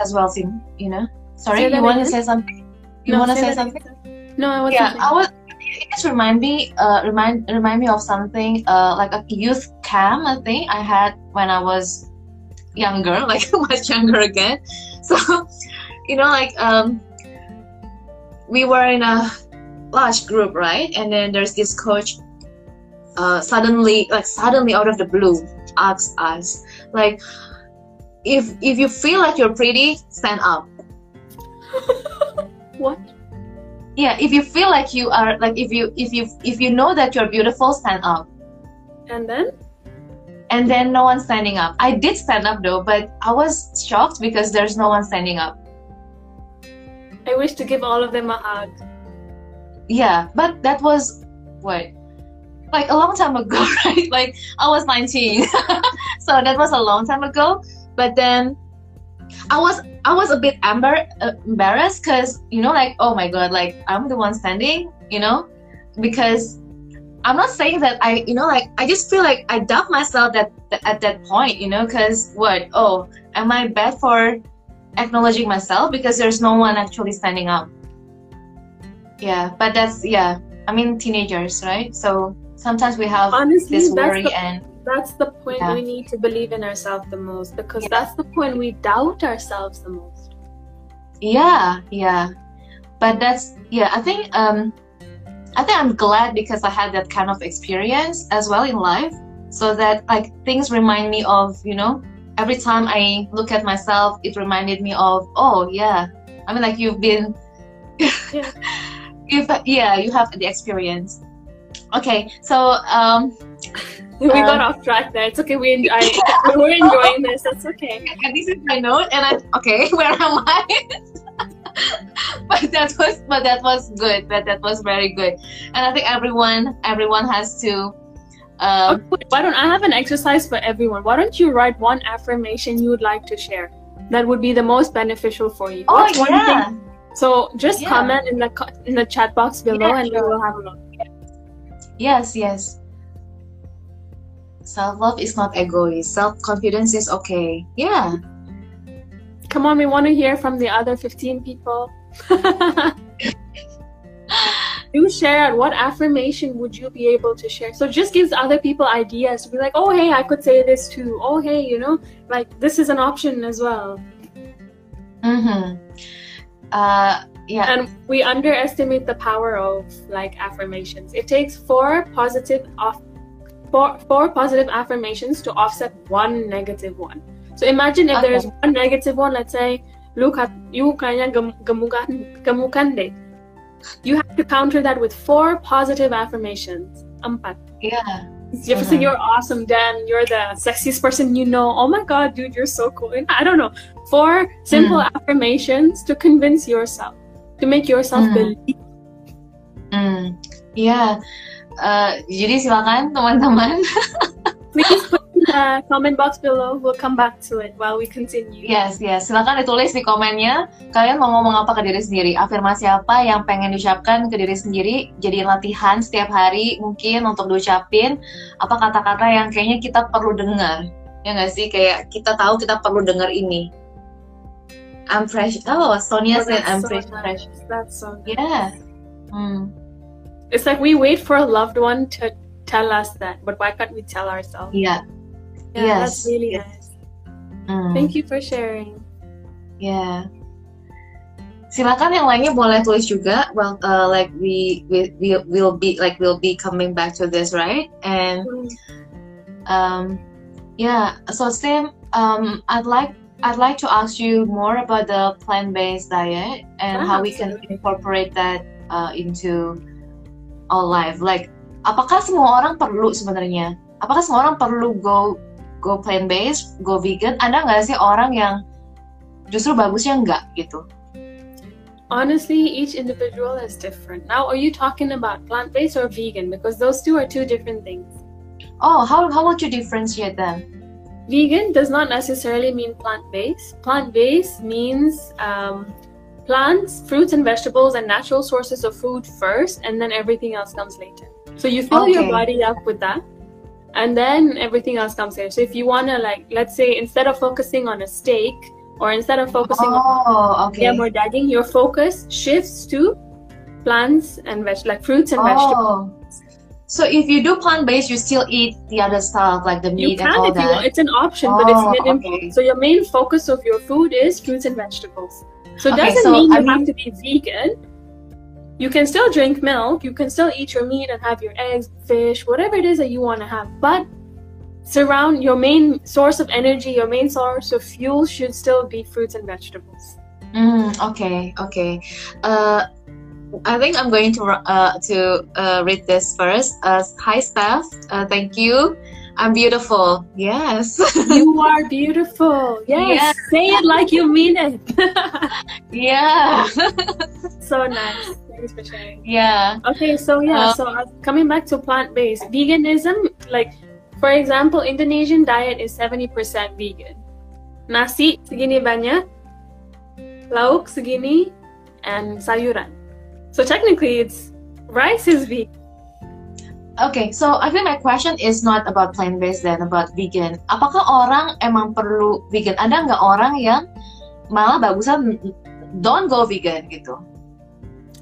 as well Sim, you know? Sorry you want to say something? You no, want to say, something? No I was yeah I was it just remind me uh remind remind me of something uh like a youth camp I think I had when I was younger like much younger again. So you know like um we were in a large group, right? And then there's this coach uh, suddenly, like suddenly out of the blue, asks us, like, if if you feel like you're pretty, stand up. what? Yeah, if you feel like you are, like if you if you if you know that you're beautiful, stand up. And then? And then no one standing up. I did stand up though, but I was shocked because there's no one standing up. I wish to give all of them a hug. Yeah, but that was what like a long time ago, right? Like I was 19, so that was a long time ago. But then I was I was a bit embar- uh, embarrassed because you know like oh my god like I'm the one standing you know? Because I'm not saying that I you know like I just feel like I doubt myself that, that at that point you know? Because what? Oh am I bad for acknowledging myself? Because there's no one actually standing up. Yeah but that's yeah. I mean teenagers right? So sometimes we have Honestly, this worry the, and that's the point yeah. we need to believe in ourselves the most because yeah. that's the point we doubt ourselves the most yeah yeah but that's yeah i think um i think i'm glad because i had that kind of experience as well in life so that like things remind me of you know every time i look at myself it reminded me of oh yeah i mean like you've been yeah. you've yeah you have the experience okay so um we um, got off track there. It's okay. We enjoy. we're enjoying this. That's okay. And this is my note, and I okay. Where am I? but that was but that was good. But that was very good. And I think everyone everyone has to. Um, okay, why don't I have an exercise for everyone? Why don't you write one affirmation you would like to share that would be the most beneficial for you? Oh What's yeah. So just yeah. comment in the in the chat box below, yeah, and sure. we will have a look. Yes, yes. Self love is not egoist. Self confidence is okay. Yeah. Come on, we want to hear from the other 15 people. do share what affirmation would you be able to share so just gives other people ideas to be like oh hey i could say this too oh hey you know like this is an option as well mm-hmm uh yeah and we underestimate the power of like affirmations it takes four positive off four, four positive affirmations to offset one negative one so imagine if okay. there's one negative one let's say look at you gemukan deh you have to counter that with four positive affirmations empat yeah you have to say you're awesome, Dan. You're the sexiest person you know. Oh my god, dude, you're so cool. I don't know. Four simple mm. affirmations to convince yourself to make yourself mm. believe. Mm. Yeah. Uh, jadi silakan teman-teman. Please put in the comment box below. We'll come back to it while we continue. Yes, yes. Silakan ditulis di komennya. Kalian mau ngomong apa ke diri sendiri? Afirmasi apa yang pengen diucapkan ke diri sendiri? Jadi latihan setiap hari mungkin untuk diucapin. Apa kata-kata yang kayaknya kita perlu dengar? Ya nggak sih? Kayak kita tahu kita perlu dengar ini I'm fresh. Oh, Sonia oh, said I'm so fresh. Nice. That's so nice. Yeah. Mm. It's like we wait for a loved one to tell us that, but why can't we tell ourselves? Yeah. Yeah, yes. that's really nice. Mm. Thank you for sharing. Yeah. Silakan yang lainnya boleh tulis juga. Well, uh, like we we we will be like we'll be coming back to this, right? And mm. um, yeah. So Sam, um, I'd like I'd like to ask you more about the plant-based diet and how we can incorporate that uh, into our life. Like, apakah semua orang perlu sebenarnya? Apakah semua orang perlu go go plant-based, go vegan? Ada nggak sih orang yang justru bagusnya nggak gitu? Honestly, each individual is different. Now, are you talking about plant-based or vegan? Because those two are two different things. Oh, how how would you differentiate them? Vegan does not necessarily mean plant based. Plant based means um, plants, fruits, and vegetables and natural sources of food first, and then everything else comes later. So you fill okay. your body up with that, and then everything else comes later. So if you want to, like, let's say instead of focusing on a steak, or instead of focusing oh, on okay. yeah, more dagging, your focus shifts to plants and veg like fruits and oh. vegetables. So if you do plant based, you still eat the other stuff like the meat you can and all if that. You want. It's an option, oh, but it's. Oh, okay. So your main focus of your food is fruits and vegetables. So it okay, doesn't so, mean you I have to be vegan. you can still drink milk, you can still eat your meat and have your eggs, fish, whatever it is that you want to have, but surround your main source of energy, your main source of fuel should still be fruits and vegetables. Mm, okay, okay. Uh, I think I'm going to uh, to uh, read this first. Uh, hi, Steph. Uh, thank you. I'm beautiful. Yes. you are beautiful. Yes. yes. Say it like you mean it. yeah. so nice. Thanks for sharing. Yeah. Okay, so yeah, um, so uh, coming back to plant based veganism, like for example, Indonesian diet is 70% vegan. Nasi segini banyak, lauk segini, and sayuran. So technically, it's rice is vegan. Okay, so I think my question is not about plant-based then, about vegan. Apakah orang emang perlu vegan? Ada nggak orang yang malah bagusan don't go vegan gitu?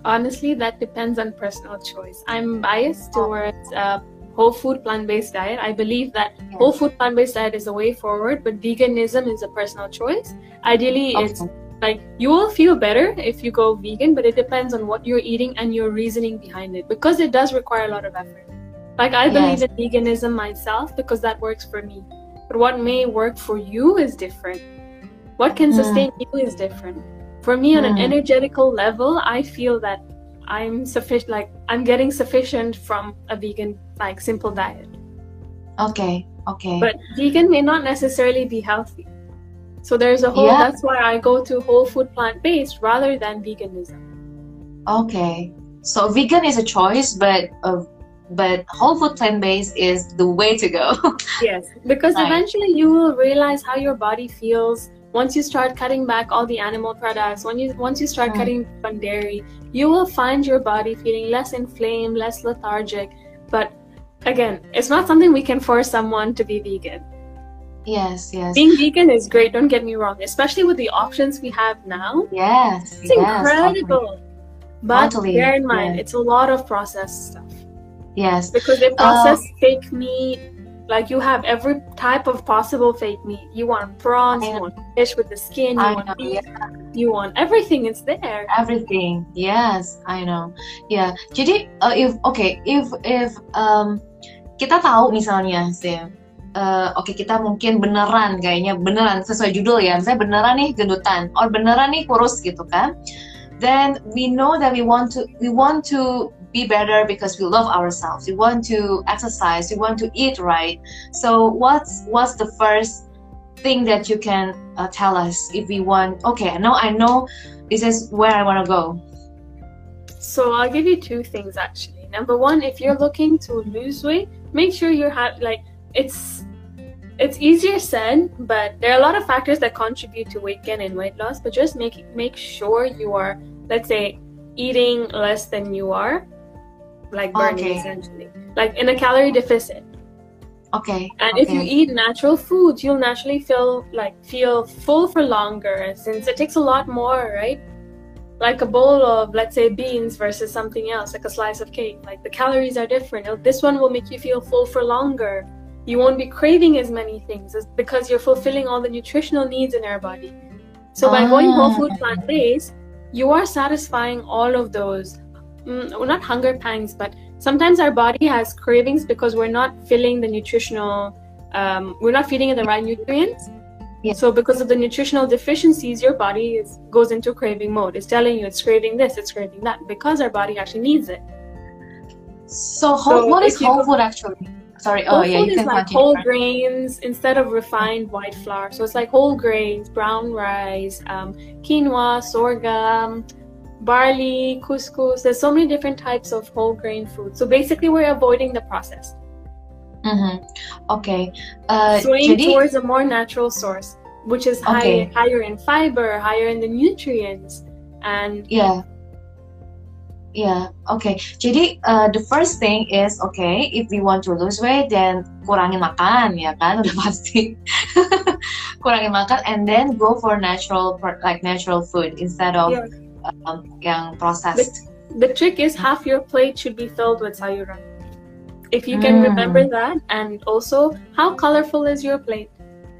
Honestly, that depends on personal choice. I'm biased towards uh, whole food plant-based diet. I believe that yes. whole food plant-based diet is the way forward, but veganism is a personal choice. Ideally, okay. it's like you will feel better if you go vegan, but it depends on what you're eating and your reasoning behind it because it does require a lot of effort. Like I believe yes. in veganism myself because that works for me. But what may work for you is different. What can mm. sustain mm. you is different. For me, on mm. an energetical level, I feel that I'm sufficient. Like I'm getting sufficient from a vegan, like simple diet. Okay. Okay. But vegan may not necessarily be healthy. So there's a whole. Yeah. That's why I go to whole food plant based rather than veganism. Okay. So vegan is a choice, but uh, but whole food plant based is the way to go. yes, because eventually you will realize how your body feels once you start cutting back all the animal products. When you once you start mm. cutting from dairy, you will find your body feeling less inflamed, less lethargic. But again, it's not something we can force someone to be vegan. Yes, yes. Being vegan is great. Don't get me wrong, especially with the options we have now. Yes, it's yes, incredible. Totally. But totally. bear in mind, yeah. it's a lot of processed stuff. Yes. Because they process uh, fake meat. Like you have every type of possible fake meat. You want prawns, you want fish with the skin, you I want know, meat, yeah. you want everything. It's there. Everything. Yes, I know. Yeah. Jadi uh, if okay, if if um kita tahu misalnya sih uh, oke okay, kita mungkin beneran kayaknya beneran sesuai judul ya. Misalnya beneran nih gendutan. Or beneran nih kurus gitu kan. Then we know that we want to we want to be better because we love ourselves. We want to exercise. We want to eat right. So what's what's the first thing that you can uh, tell us if we want okay now i know this is where i want to go. So i'll give you two things actually. Number one if you're looking to lose weight make sure you have like it's it's easier said but there are a lot of factors that contribute to weight gain and weight loss but just make make sure you are let's say eating less than you are like burning okay. essentially, like in a calorie deficit. Okay. And okay. if you eat natural foods, you'll naturally feel like feel full for longer since it takes a lot more, right? Like a bowl of let's say beans versus something else, like a slice of cake. Like the calories are different. This one will make you feel full for longer. You won't be craving as many things because you're fulfilling all the nutritional needs in our body. So by going whole food ah. plant based, you are satisfying all of those mm, well, not hunger pangs, but sometimes our body has cravings because we're not filling the nutritional, um, we're not feeding it the right nutrients. Yeah. So because of the nutritional deficiencies, your body is, goes into craving mode. It's telling you it's craving this, it's craving that, because our body actually needs it. So, whole, so what is whole food actually? Sorry. Oh, whole oh yeah, you can like whole grains instead of refined white flour. So it's like whole grains, brown rice, um, quinoa, sorghum, barley, couscous. There's so many different types of whole grain food. So basically, we're avoiding the processed. Mm-hmm. Okay. Uh, Swaying jadi, towards a more natural source, which is okay. higher in fiber, higher in the nutrients, and yeah. Yeah, okay. Jadi uh, the first thing is okay, if we want to lose weight, then kurangin makan, ya kan, udah pasti. kurangin makan, and then go for natural, like natural food instead of yeah um, yang processed. The, the, trick is half your plate should be filled with sayuran. If you can mm. remember that, and also how colorful is your plate.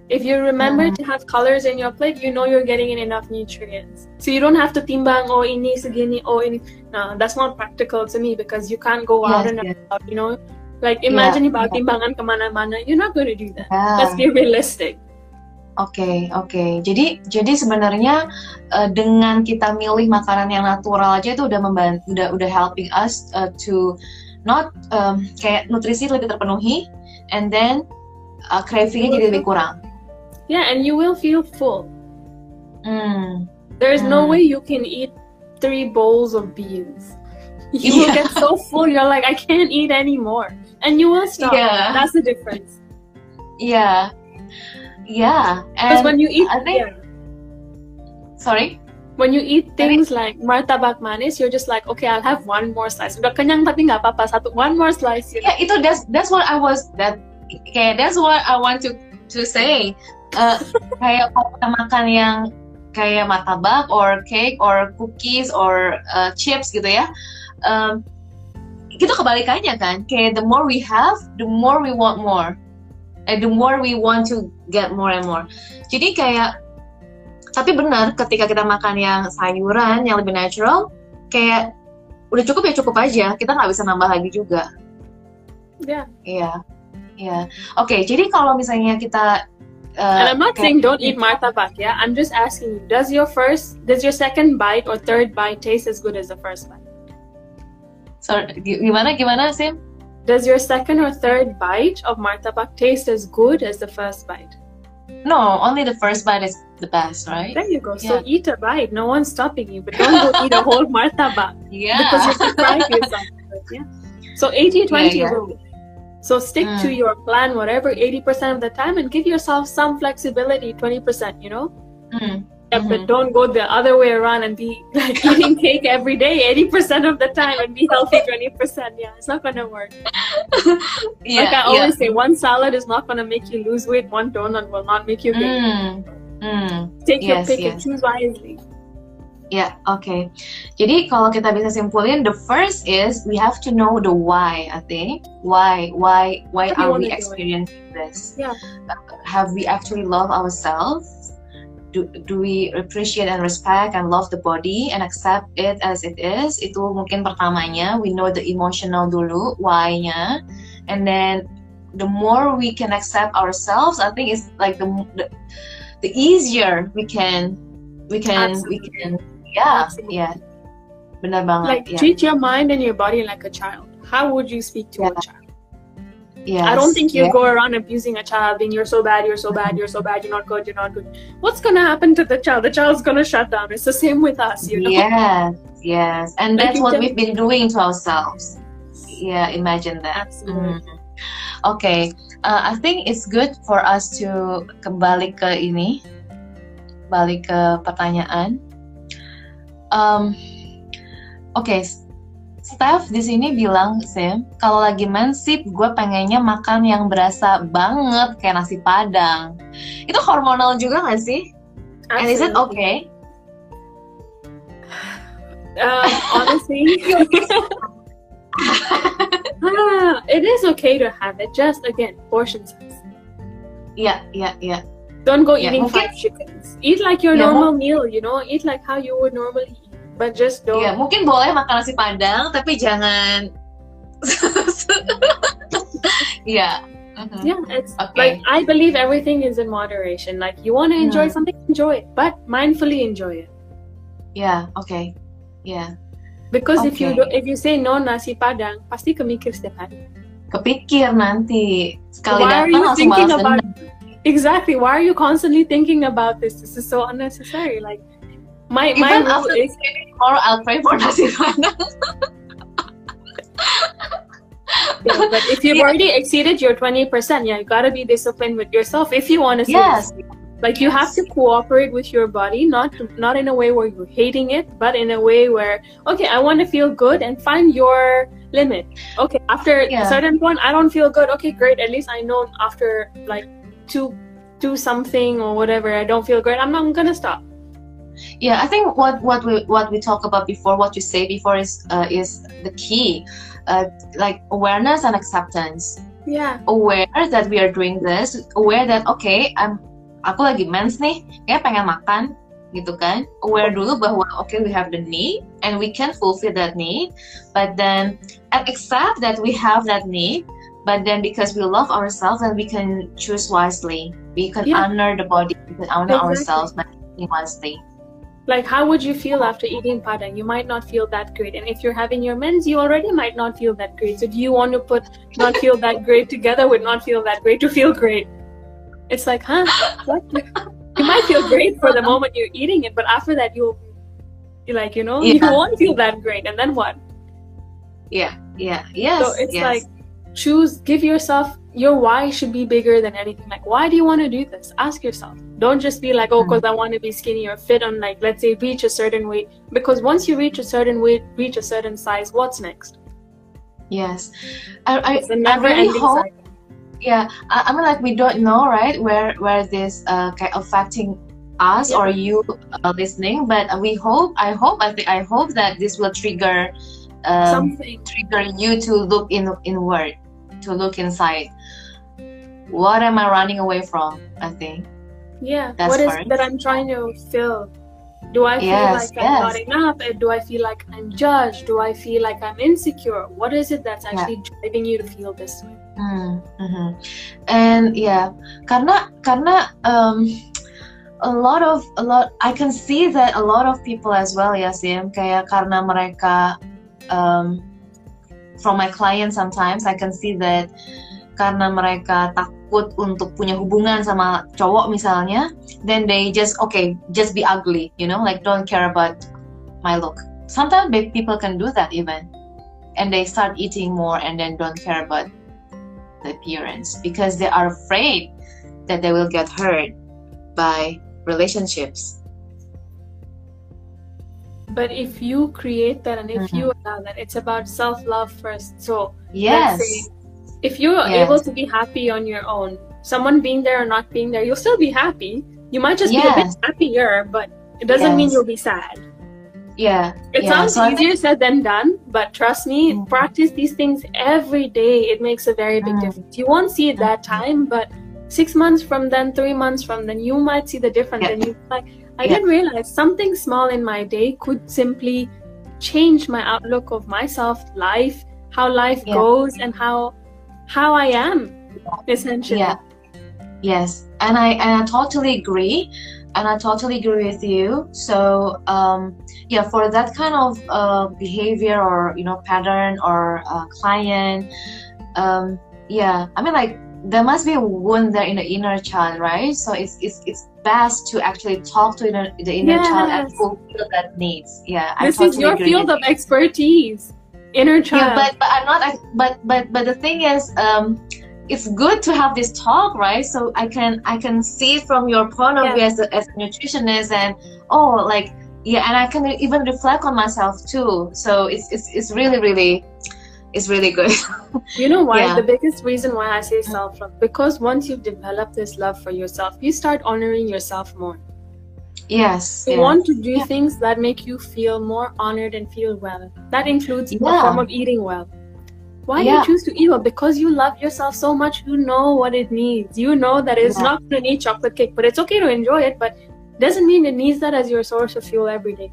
If you remember mm. to have colors in your plate, you know you're getting in enough nutrients. So you don't have to timbang, oh ini segini, oh ini. No, that's not practical to me because you can't go out Yes, and yes. about, you know. Like imagine Yeah, bawa yeah. timbangan ke mana-mana, you're not going to do that. Yeah. Let's be realistic. Oke, oke. Jadi, jadi sebenarnya eh, dengan kita milih makanan yang natural aja itu udah membantu, udah udah helping us eh, to not em, kayak nutrisi lebih terpenuhi, and then uh, cravingnya jadi lebih kurang. Yeah, and you will feel full. Hmm. There's no Mm. way you can eat three bowls of beans. You will get so full, you're like, I can't eat anymore. And you will stop. Yeah. That's the difference. Yeah. Yeah. Because when you eat, I think- yeah, sorry. when you eat things like martabak manis, you're just like, okay, I'll have one more slice. Udah kenyang tapi nggak apa-apa, satu one more slice. You know? Ya itu that's that's what I was that kayak that's what I want to to say. Eh, kayak kalau kita makan yang kayak martabak or cake or cookies or uh, chips gitu ya. Um, itu kebalikannya kan. Kayak the more we have, the more we want more. Eh, the more we want to get more and more. Jadi kayak tapi benar ketika kita makan yang sayuran yang lebih natural, kayak udah cukup ya cukup aja. Kita nggak bisa nambah lagi juga. Yeah. Iya, iya. Oke, jadi kalau misalnya kita uh, And I'm not saying don't eat martabak, yeah? I'm just asking you, does your first, does your second bite or third bite taste as good as the first bite? Sorry, gi- gimana gimana Sim? Does your second or third bite of martabak taste as good as the first bite? No, only the first bite is the best, right? There you go. So eat a bite. No one's stopping you, but don't go eat a whole martabak Yeah. because you're depriving yourself. Yeah. So 80 20 Yeah, yeah. So stick to Mm. your plan whatever 80% of the time and give yourself some flexibility 20%, you know? Hmm. Yeah, Mhm. But don't go the other way around and be like eating cake every day 80% of the time and be healthy 20%. Yeah, it's not gonna work. Iya, like I always say, one salad is not gonna make you lose weight, one donut will not make you gain. Hmm. Hmm. Take your pick yes. and choose wisely. Ya, oke. Jadi kalau kita bisa simpulin, the first is we have to know the why. I think why, why, why What are we experiencing this? Yeah. Have we actually love ourselves? Do, do we appreciate and respect and love the body and accept it as it is? Itu mungkin pertamanya. We know the emotional dulu, why-nya, and then the more we can accept ourselves, I think it's like the the, the easier we can we can we Absolutely. can yeah Absolutely. yeah benar banget Like ya treat your mind and your body like a child. How would you speak to a Yeah. child? yes, I don't think you yeah. go around abusing a child, being you're so bad, you're so bad, you're so bad, you're not good, you're not good. What's gonna happen to the child? The child's gonna shut down. It's the same with us, you know. yes yes and Like that's what can- we've been doing to ourselves yeah imagine that Absolutely. Mm. Oke, uh, I think it's good for us to kembali ke ini, balik ke pertanyaan. Um, Oke, Steph di sini bilang, Sim, kalau lagi mensip, gue pengennya makan yang berasa banget kayak nasi padang. Itu hormonal juga gak sih? And is it okay? Um, honestly, ah, it is okay to have it. Just again, portion size. Iya, iya, iya. Don't go Yeah, eating mungkin- five chickens. Eat like your Yeah, normal meal. You know, eat like how you would normally eat. But just don't. Iya, mungkin boleh makan nasi padang, tapi jangan. Iya. mhm. Yeah, it's Okay. like I believe everything is in moderation. Like you want to enjoy Hmm. something, enjoy it, but mindfully enjoy it. Iya, oke. Iya. Because if you Okay. do, if you say no nasi padang, pasti kemikir setiap hari. Kepikir nanti sekali Why datang langsung balas dendam. Exactly. Why are you constantly thinking about this? This is so unnecessary. Like my my Even rule after is or I'll pray for nasi padang. yeah, but if you've Yeah. already exceeded your twenty percent, yeah, you gotta be disciplined with yourself if you want to. Yes. Like you have to cooperate with your body, not not in a way where you're hating it, but in a way where okay, I want to feel good and find your limit. Okay, after Yeah. a certain point, I don't feel good. Okay, great. At least I know after like two do something or whatever, I don't feel great. I'm not gonna stop. Yeah, I think what what we what we talked about before, what you say before is uh, is the key, uh, like awareness and acceptance. Yeah. Aware that we are doing this, aware that okay, I'm aku lagi mens nih, kayak pengen makan, gitu kan aware dulu bahwa okay we have the need and we can fulfill that need but then and accept that we have that need but then because we love ourselves and we can choose wisely we can yeah. honor the body we can honor exactly. ourselves by eating wisely like how would you feel after eating padang you might not feel that great and if you're having your mens you already might not feel that great so do you want to put not feel that great together with not feel that great to feel great it's like huh what you might feel great for the moment you're eating it, but after that you'll you like, you know, yeah. you won't feel that great. And then what? Yeah, yeah, yes. So it's yes. like choose, give yourself your why should be bigger than anything. Like, why do you want to do this? Ask yourself. Don't just be like, oh, because mm-hmm. I want to be skinny or fit on, like, let's say, reach a certain weight. Because once you reach a certain weight, reach a certain size, what's next? Yes, I, I, I really hope. Cycle yeah I, I, mean like we don't know right where where this uh kind of affecting us yeah. or you uh, listening but we hope i hope i think i hope that this will trigger um, something trigger you to look in inward to look inside what am i running away from i think yeah That's what is first. that i'm trying to fill do I feel yes, like I'm yes. not enough? Do I feel like I'm judged? Do I feel like I'm insecure? What is it that's actually yeah. driving you to feel this way? Mm, mm-hmm. And yeah, karena karena um, a lot of a lot I can see that a lot of people as well ya Sim kayak karena mereka um, from my clients sometimes I can see that karena mereka takut untuk punya hubungan sama cowok misalnya, then they just okay, just be ugly, you know, like don't care about my look. Sometimes people can do that even, and they start eating more and then don't care about the appearance because they are afraid that they will get hurt by relationships. But if you create that and if mm-hmm. you allow that, it's about self love first. So yes if you're yes. able to be happy on your own, someone being there or not being there, you'll still be happy. You might just yes. be a bit happier, but it doesn't yes. mean you'll be sad. Yeah. It yeah. sounds so easier said than done, but trust me, mm. practice these things every day. It makes a very big mm. difference. You won't see it that time, but six months from then, three months from then, you might see the difference. Yeah. And you like, I yeah. didn't realize something small in my day could simply change my outlook of myself, life, how life yeah. goes, and how how I am, essentially. Yeah. Yes, and I and I totally agree, and I totally agree with you. So um, yeah, for that kind of uh, behavior or you know pattern or uh, client, um, yeah, I mean like there must be a wound there in the inner child, right? So it's it's it's best to actually talk to the, the inner yes. child and fulfill that needs. Yeah, this totally is your field of expertise inner child. Yeah, but but I'm not. But but but the thing is, um, it's good to have this talk, right? So I can I can see from your point of yeah. view as a, as a nutritionist, and oh, like yeah, and I can even reflect on myself too. So it's it's it's really really it's really good. you know why? Yeah. The biggest reason why I say self love because once you've developed this love for yourself, you start honoring yourself more. Yes. You yes. want to do yeah. things that make you feel more honored and feel well. That includes yeah. a form of eating well. Why yeah. do you choose to eat well? Because you love yourself so much. You know what it needs. You know that it's not going to need chocolate cake, but it's okay to enjoy it. But doesn't mean it needs that as your source of fuel every day.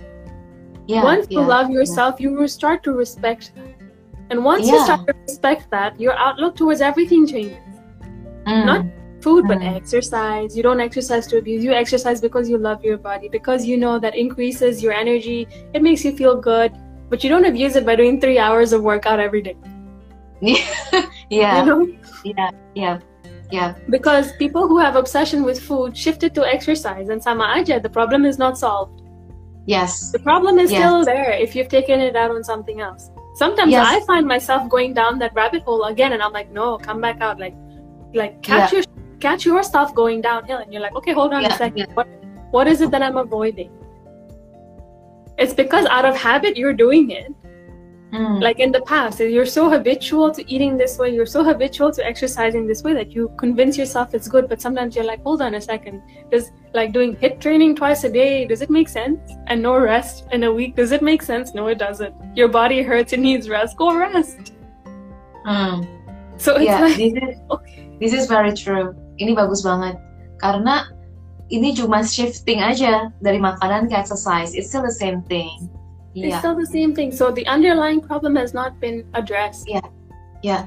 Yeah, once you love yourself, you will start to respect. And once you start to respect that, your outlook towards everything changes. Mm. Not food but mm. exercise you don't exercise to abuse you exercise because you love your body because you know that increases your energy it makes you feel good but you don't abuse it by doing three hours of workout every day yeah you know? yeah yeah yeah because people who have obsession with food shifted to exercise and sama aja the problem is not solved yes the problem is yes. still there if you've taken it out on something else sometimes yes. i find myself going down that rabbit hole again and i'm like no come back out like like catch yeah. your catch yourself going downhill and you're like okay hold on yeah, a second yeah. what what is it that i'm avoiding it's because out of habit you're doing it mm. like in the past you're so habitual to eating this way you're so habitual to exercising this way that you convince yourself it's good but sometimes you're like hold on a second does like doing HIIT training twice a day does it make sense and no rest in a week does it make sense no it doesn't your body hurts it needs rest go rest mm. so it's yeah, like, this is, okay. this is very true ini bagus banget karena ini cuma shifting aja dari makanan ke exercise. It's still the same thing. It's still the same thing. So the underlying problem has not been addressed. Yeah. Yeah.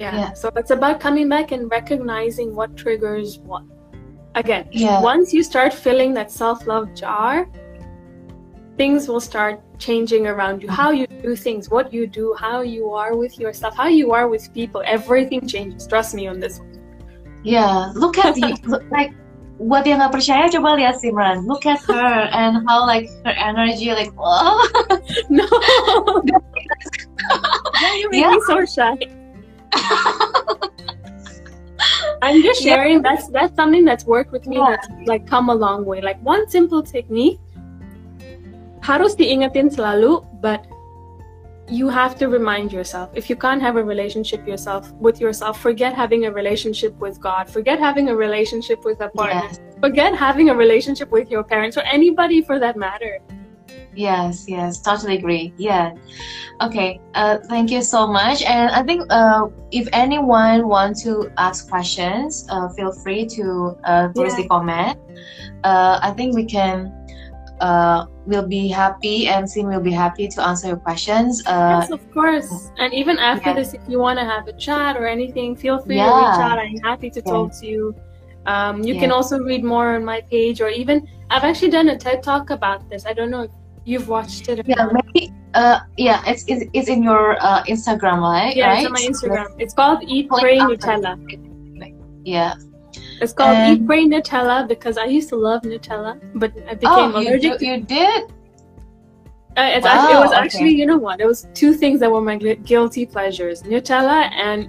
Yeah. yeah. So it's about coming back and recognizing what triggers what. Again, yeah. once you start filling that self love jar, things will start changing around you. How you do things, what you do, how you are with yourself, how you are with people, everything changes. Trust me on this one. Yeah. Look at you. look, like buat yang nggak percaya coba lihat Simran look at her and how like her energy like wow no you make yeah. me so shy I'm just sharing yeah. that's that's something that's worked with me yeah. that's like come a long way like one simple technique harus diingetin selalu but you have to remind yourself. If you can't have a relationship yourself with yourself forget having a relationship with god. Forget having a relationship with a partner. Forget having a relationship with your parents or anybody for that matter. Yes yes totally agree. Yeah. Okay uh, thank you so much. And i think uh, if anyone want to ask questions uh, feel free to uh, post yeah. the comment. Uh, i think we can uh, will be happy and Sim will be happy to answer your questions. Uh, yes, of course. And even after this, if you want to have a chat or anything, feel free yeah. to reach out. I'm happy to talk to you. Um, you yeah. can also read more on my page, or even I've actually done a TED talk about this. I don't know if you've watched it. Yeah, maybe. Uh, yeah, it's, it's, it's in your uh, Instagram, right? Yeah, right? it's on my Instagram. It's called Eat Pray Nutella. Yeah. It's called and Eat Pray Nutella because I used to love Nutella, but I became oh, allergic. You, you did? Uh, wow, actually, it was actually, you know what? It was two things that were my guilty pleasures: Nutella and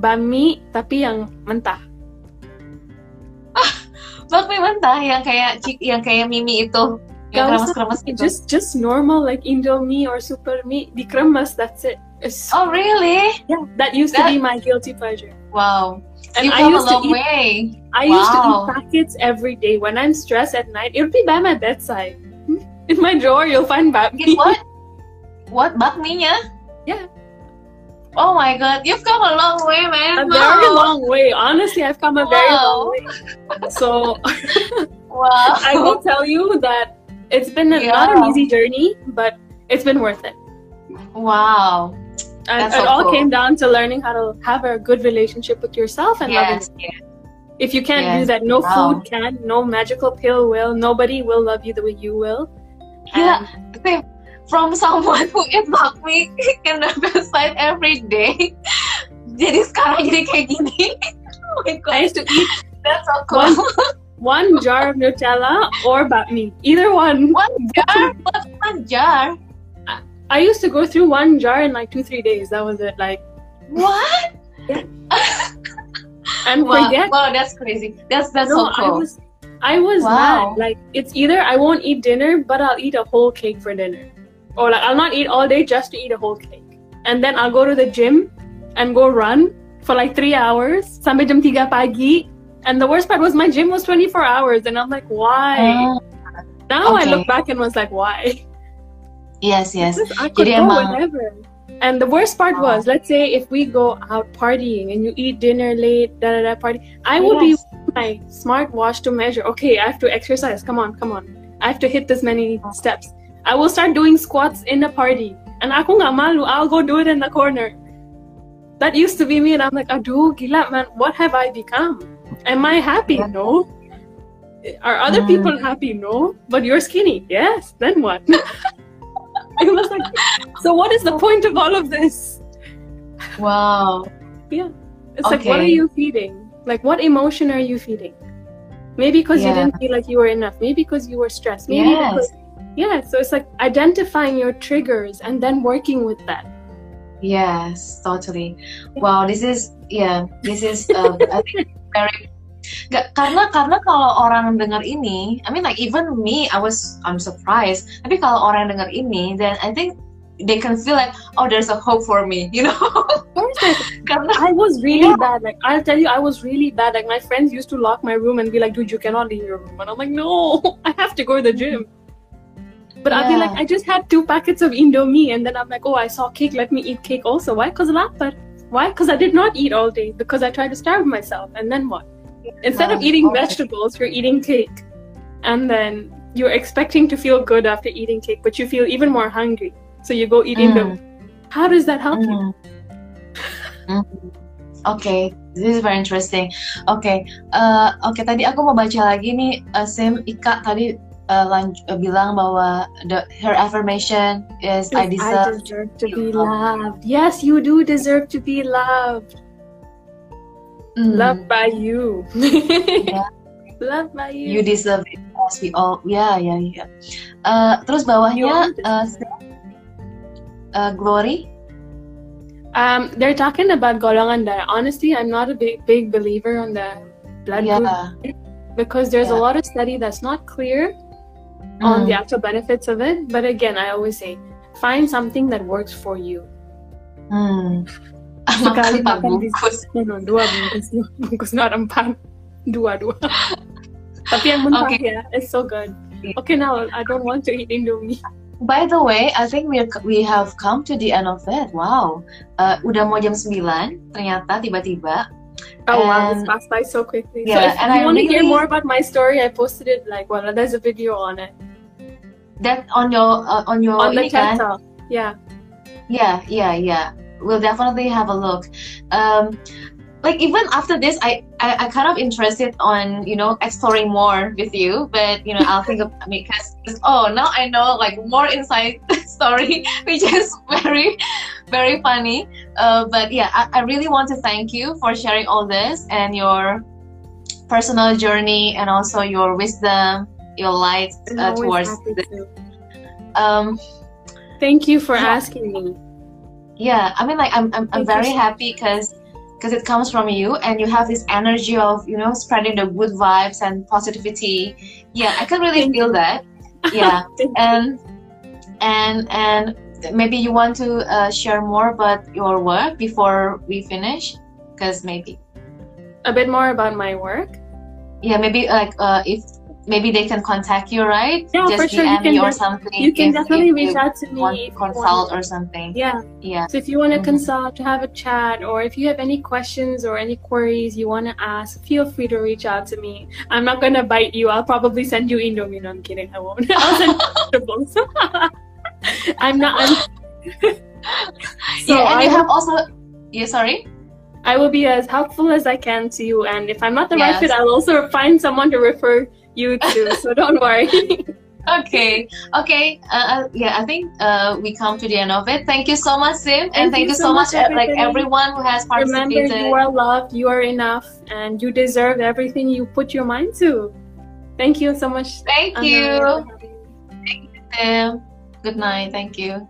bakmi tapi yang mentah. bakmi mentah yang kayak yang kayak mimi itu yang kremes-kremes gitu. Just just normal like Indomie or Supermi dikremes. That's it. It's, oh really? Yeah, that used that... to be my guilty pleasure. Wow. And you I used to eat, way. I wow. used to eat packets every day. When I'm stressed at night, it would be by my bedside. Hmm? In my drawer, you'll find bakmi. What? What bakminya? Yeah. Oh my god, you've come a long way, man. A wow. very long way. Honestly, I've come a wow. very long way. So, wow. I will tell you that it's been a, yeah. not an easy journey, but it's been worth it. Wow. And it all cool. came down to learning how to have a good relationship with yourself and yes, loving. Yes. If you can't yes. do that, no wow. food can, no magical pill will, nobody will love you the way you will. Yeah, and from someone who eat me in the bedside every day. jadi sekarang jadi kayak gini. oh my god. I used to eat That's so cool. One, one jar of Nutella or bakmi. Either one. One jar? What's one jar? I used to go through one jar in like two, three days. That was it. Like, what? Yeah. and wow. forget. Wow, that's crazy. That's that's no, so cool. I was, I was wow. mad. Like, it's either I won't eat dinner, but I'll eat a whole cake for dinner, or like I'll not eat all day just to eat a whole cake, and then I'll go to the gym and go run for like three hours. Sampai jam tiga pagi. And the worst part was my gym was 24 hours, and I'm like, why? Uh, now okay. I look back and was like, why? Yes, yes. I could Jadi go emang... whenever. And the worst part oh. was, let's say if we go out partying and you eat dinner late, da da da party, I would yes. be my smartwatch to measure. Okay, I have to exercise. Come on, come on. I have to hit this many steps. I will start doing squats in a party, and aku nggak malu. I'll go do it in the corner. That used to be me, and I'm like, aduh, gila man, what have I become? Am I happy? No. Are other mm. people happy? No. But you're skinny. Yes. Then what? I was like, so what is the point of all of this? Wow. Yeah. It's okay. like, what are you feeding? Like, what emotion are you feeding? Maybe because yeah. you didn't feel like you were enough. Maybe because you were stressed. Maybe yes. because, yeah. So it's like identifying your triggers and then working with that. Yes, totally. Wow, this is yeah, this is uh, I think very Gak, karena karena kalau orang dengar ini, I mean like even me, I was I'm surprised. Tapi kalau orang dengar ini, then I think they can feel like oh there's a hope for me you know? Karena I was really yeah. bad like I'll tell you I was really bad. Like my friends used to lock my room and be like dude you cannot leave your room. And I'm like no I have to go to the gym. But yeah. I'll be like I just had two packets of Indomie and then I'm like oh I saw cake let me eat cake also. Why? Because lapar why? Because I did not eat all day because I tried to starve myself. And then what Instead of eating vegetables, you're eating cake. And then you're expecting to feel good after eating cake, but you feel even more hungry. So you go eating mm. them. How does that help mm. you? Mm. Okay, this is very interesting. Okay. uh, oke okay, tadi aku mau baca lagi nih, uh, Sim Ika tadi uh, lanj- uh, bilang bahwa the, her affirmation is I deserve, I deserve to be loved. Yes, you do deserve to be loved. Mm. Loved by you. yeah. Loved by you. You deserve it. As we all, ya, ya, ya. terus bawahnya uh, uh, Glory. Um, they're talking about golongan darah. Honestly, I'm not a big big believer on the blood yeah. group because there's yeah. a lot of study that's not clear mm. on the actual benefits of it. But again, I always say find something that works for you. Hmm. Sekali makan bungkus. No, dua bungkus. Bungkus not empat. Dua, dua. Tapi yang mentah okay. ya, it's so good. Okay, now I don't want to eat Indomie. By the way, I think we we have come to the end of it. Wow, uh, udah mau jam 9, ternyata tiba-tiba. Oh and, wow, this passed by so quickly. Yeah, so if and you I want really, to hear more about my story, I posted it like well, there's a video on it. That on your uh, on your on the Talk. Yeah. Yeah, yeah, yeah. We'll definitely have a look. Um, like even after this I, I, I kind of interested on you know exploring more with you but you know i'll think of I mean because oh now i know like more inside story which is very very funny uh, but yeah I, I really want to thank you for sharing all this and your personal journey and also your wisdom your light uh, towards this. um thank you for yeah. asking me yeah i mean like i'm, I'm, I'm very happy because because it comes from you and you have this energy of you know spreading the good vibes and positivity. Yeah i can really feel that. Yeah and and and maybe you want to uh, share more about your work before we finish? Because maybe. A bit more about my work? Yeah maybe like uh, if maybe they can contact you, right? Yeah, Just for sure. DM you can or something. You can if, definitely if reach out to me. Want to consult or something. Yeah. Yeah. So if you want to mm-hmm. consult, to have a chat, or if you have any questions or any queries you want to ask, feel free to reach out to me. I'm not gonna bite you. I'll probably send you Indomie. No, I'm kidding. I won't. I'll send vegetables. I'm not. I'm... so yeah, and I you have also. Yeah, sorry. I will be as helpful as I can to you, and if I'm not the yes. right fit, I'll also find someone to refer you too, so don't worry. okay, okay. Uh, uh, yeah, I think uh, we come to the end of it. Thank you so much, Sim, and thank, thank you so much, much like everyone who has participated. Remember, you are loved, you are enough, and you deserve everything you put your mind to. Thank you so much. Thank you. Thank you, Sim. Good night. Thank you.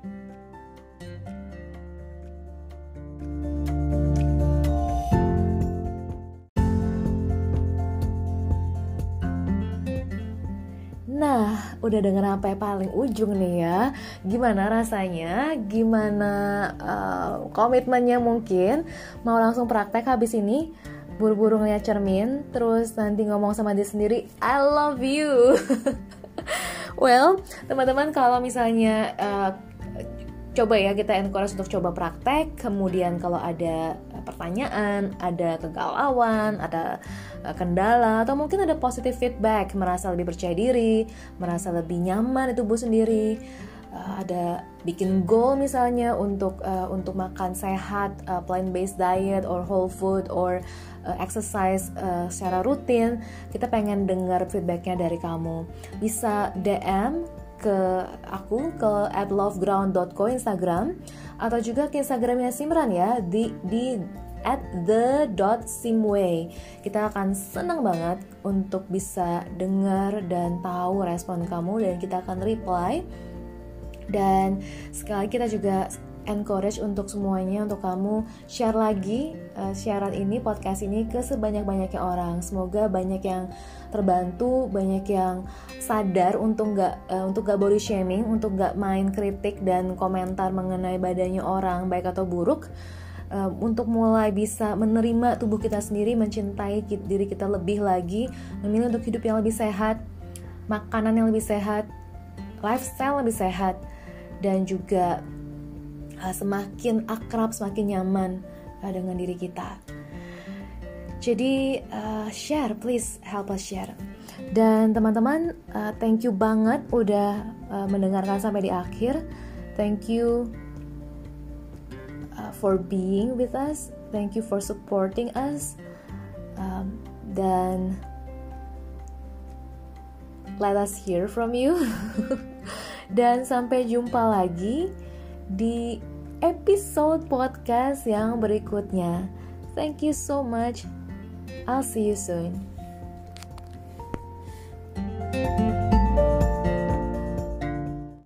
Nah, udah denger sampai paling ujung nih ya. Gimana rasanya? Gimana uh, komitmennya mungkin? Mau langsung praktek habis ini? Buru-buru ngeliat cermin, terus nanti ngomong sama dia sendiri, I love you. well, teman-teman kalau misalnya uh, coba ya kita encourage untuk coba praktek kemudian kalau ada pertanyaan ada kegalauan ada eh, kendala atau mungkin ada positive feedback merasa lebih percaya diri merasa lebih nyaman di tubuh sendiri eh, ada bikin goal misalnya untuk uh, untuk makan sehat uh, plant based diet or whole food or uh, exercise uh, secara rutin kita pengen dengar feedbacknya dari kamu. Bisa DM ke aku ke loveground.co Instagram atau juga ke Instagramnya Simran ya di di at the dot simway. Kita akan senang banget untuk bisa dengar dan tahu respon kamu dan kita akan reply. Dan sekali kita juga encourage untuk semuanya untuk kamu share lagi uh, siaran ini podcast ini ke sebanyak-banyaknya orang. Semoga banyak yang terbantu banyak yang sadar untuk nggak uh, untuk gak body shaming untuk nggak main kritik dan komentar mengenai badannya orang baik atau buruk. Uh, untuk mulai bisa menerima tubuh kita sendiri mencintai diri kita lebih lagi memilih untuk hidup yang lebih sehat makanan yang lebih sehat lifestyle lebih sehat dan juga uh, semakin akrab, semakin nyaman uh, dengan diri kita. Jadi uh, share, please help us share. Dan teman-teman, uh, thank you banget udah uh, mendengarkan sampai di akhir. Thank you uh, for being with us. Thank you for supporting us. Um, dan let us hear from you. dan sampai jumpa lagi di episode podcast yang berikutnya. Thank you so much. I'll see you soon. thank you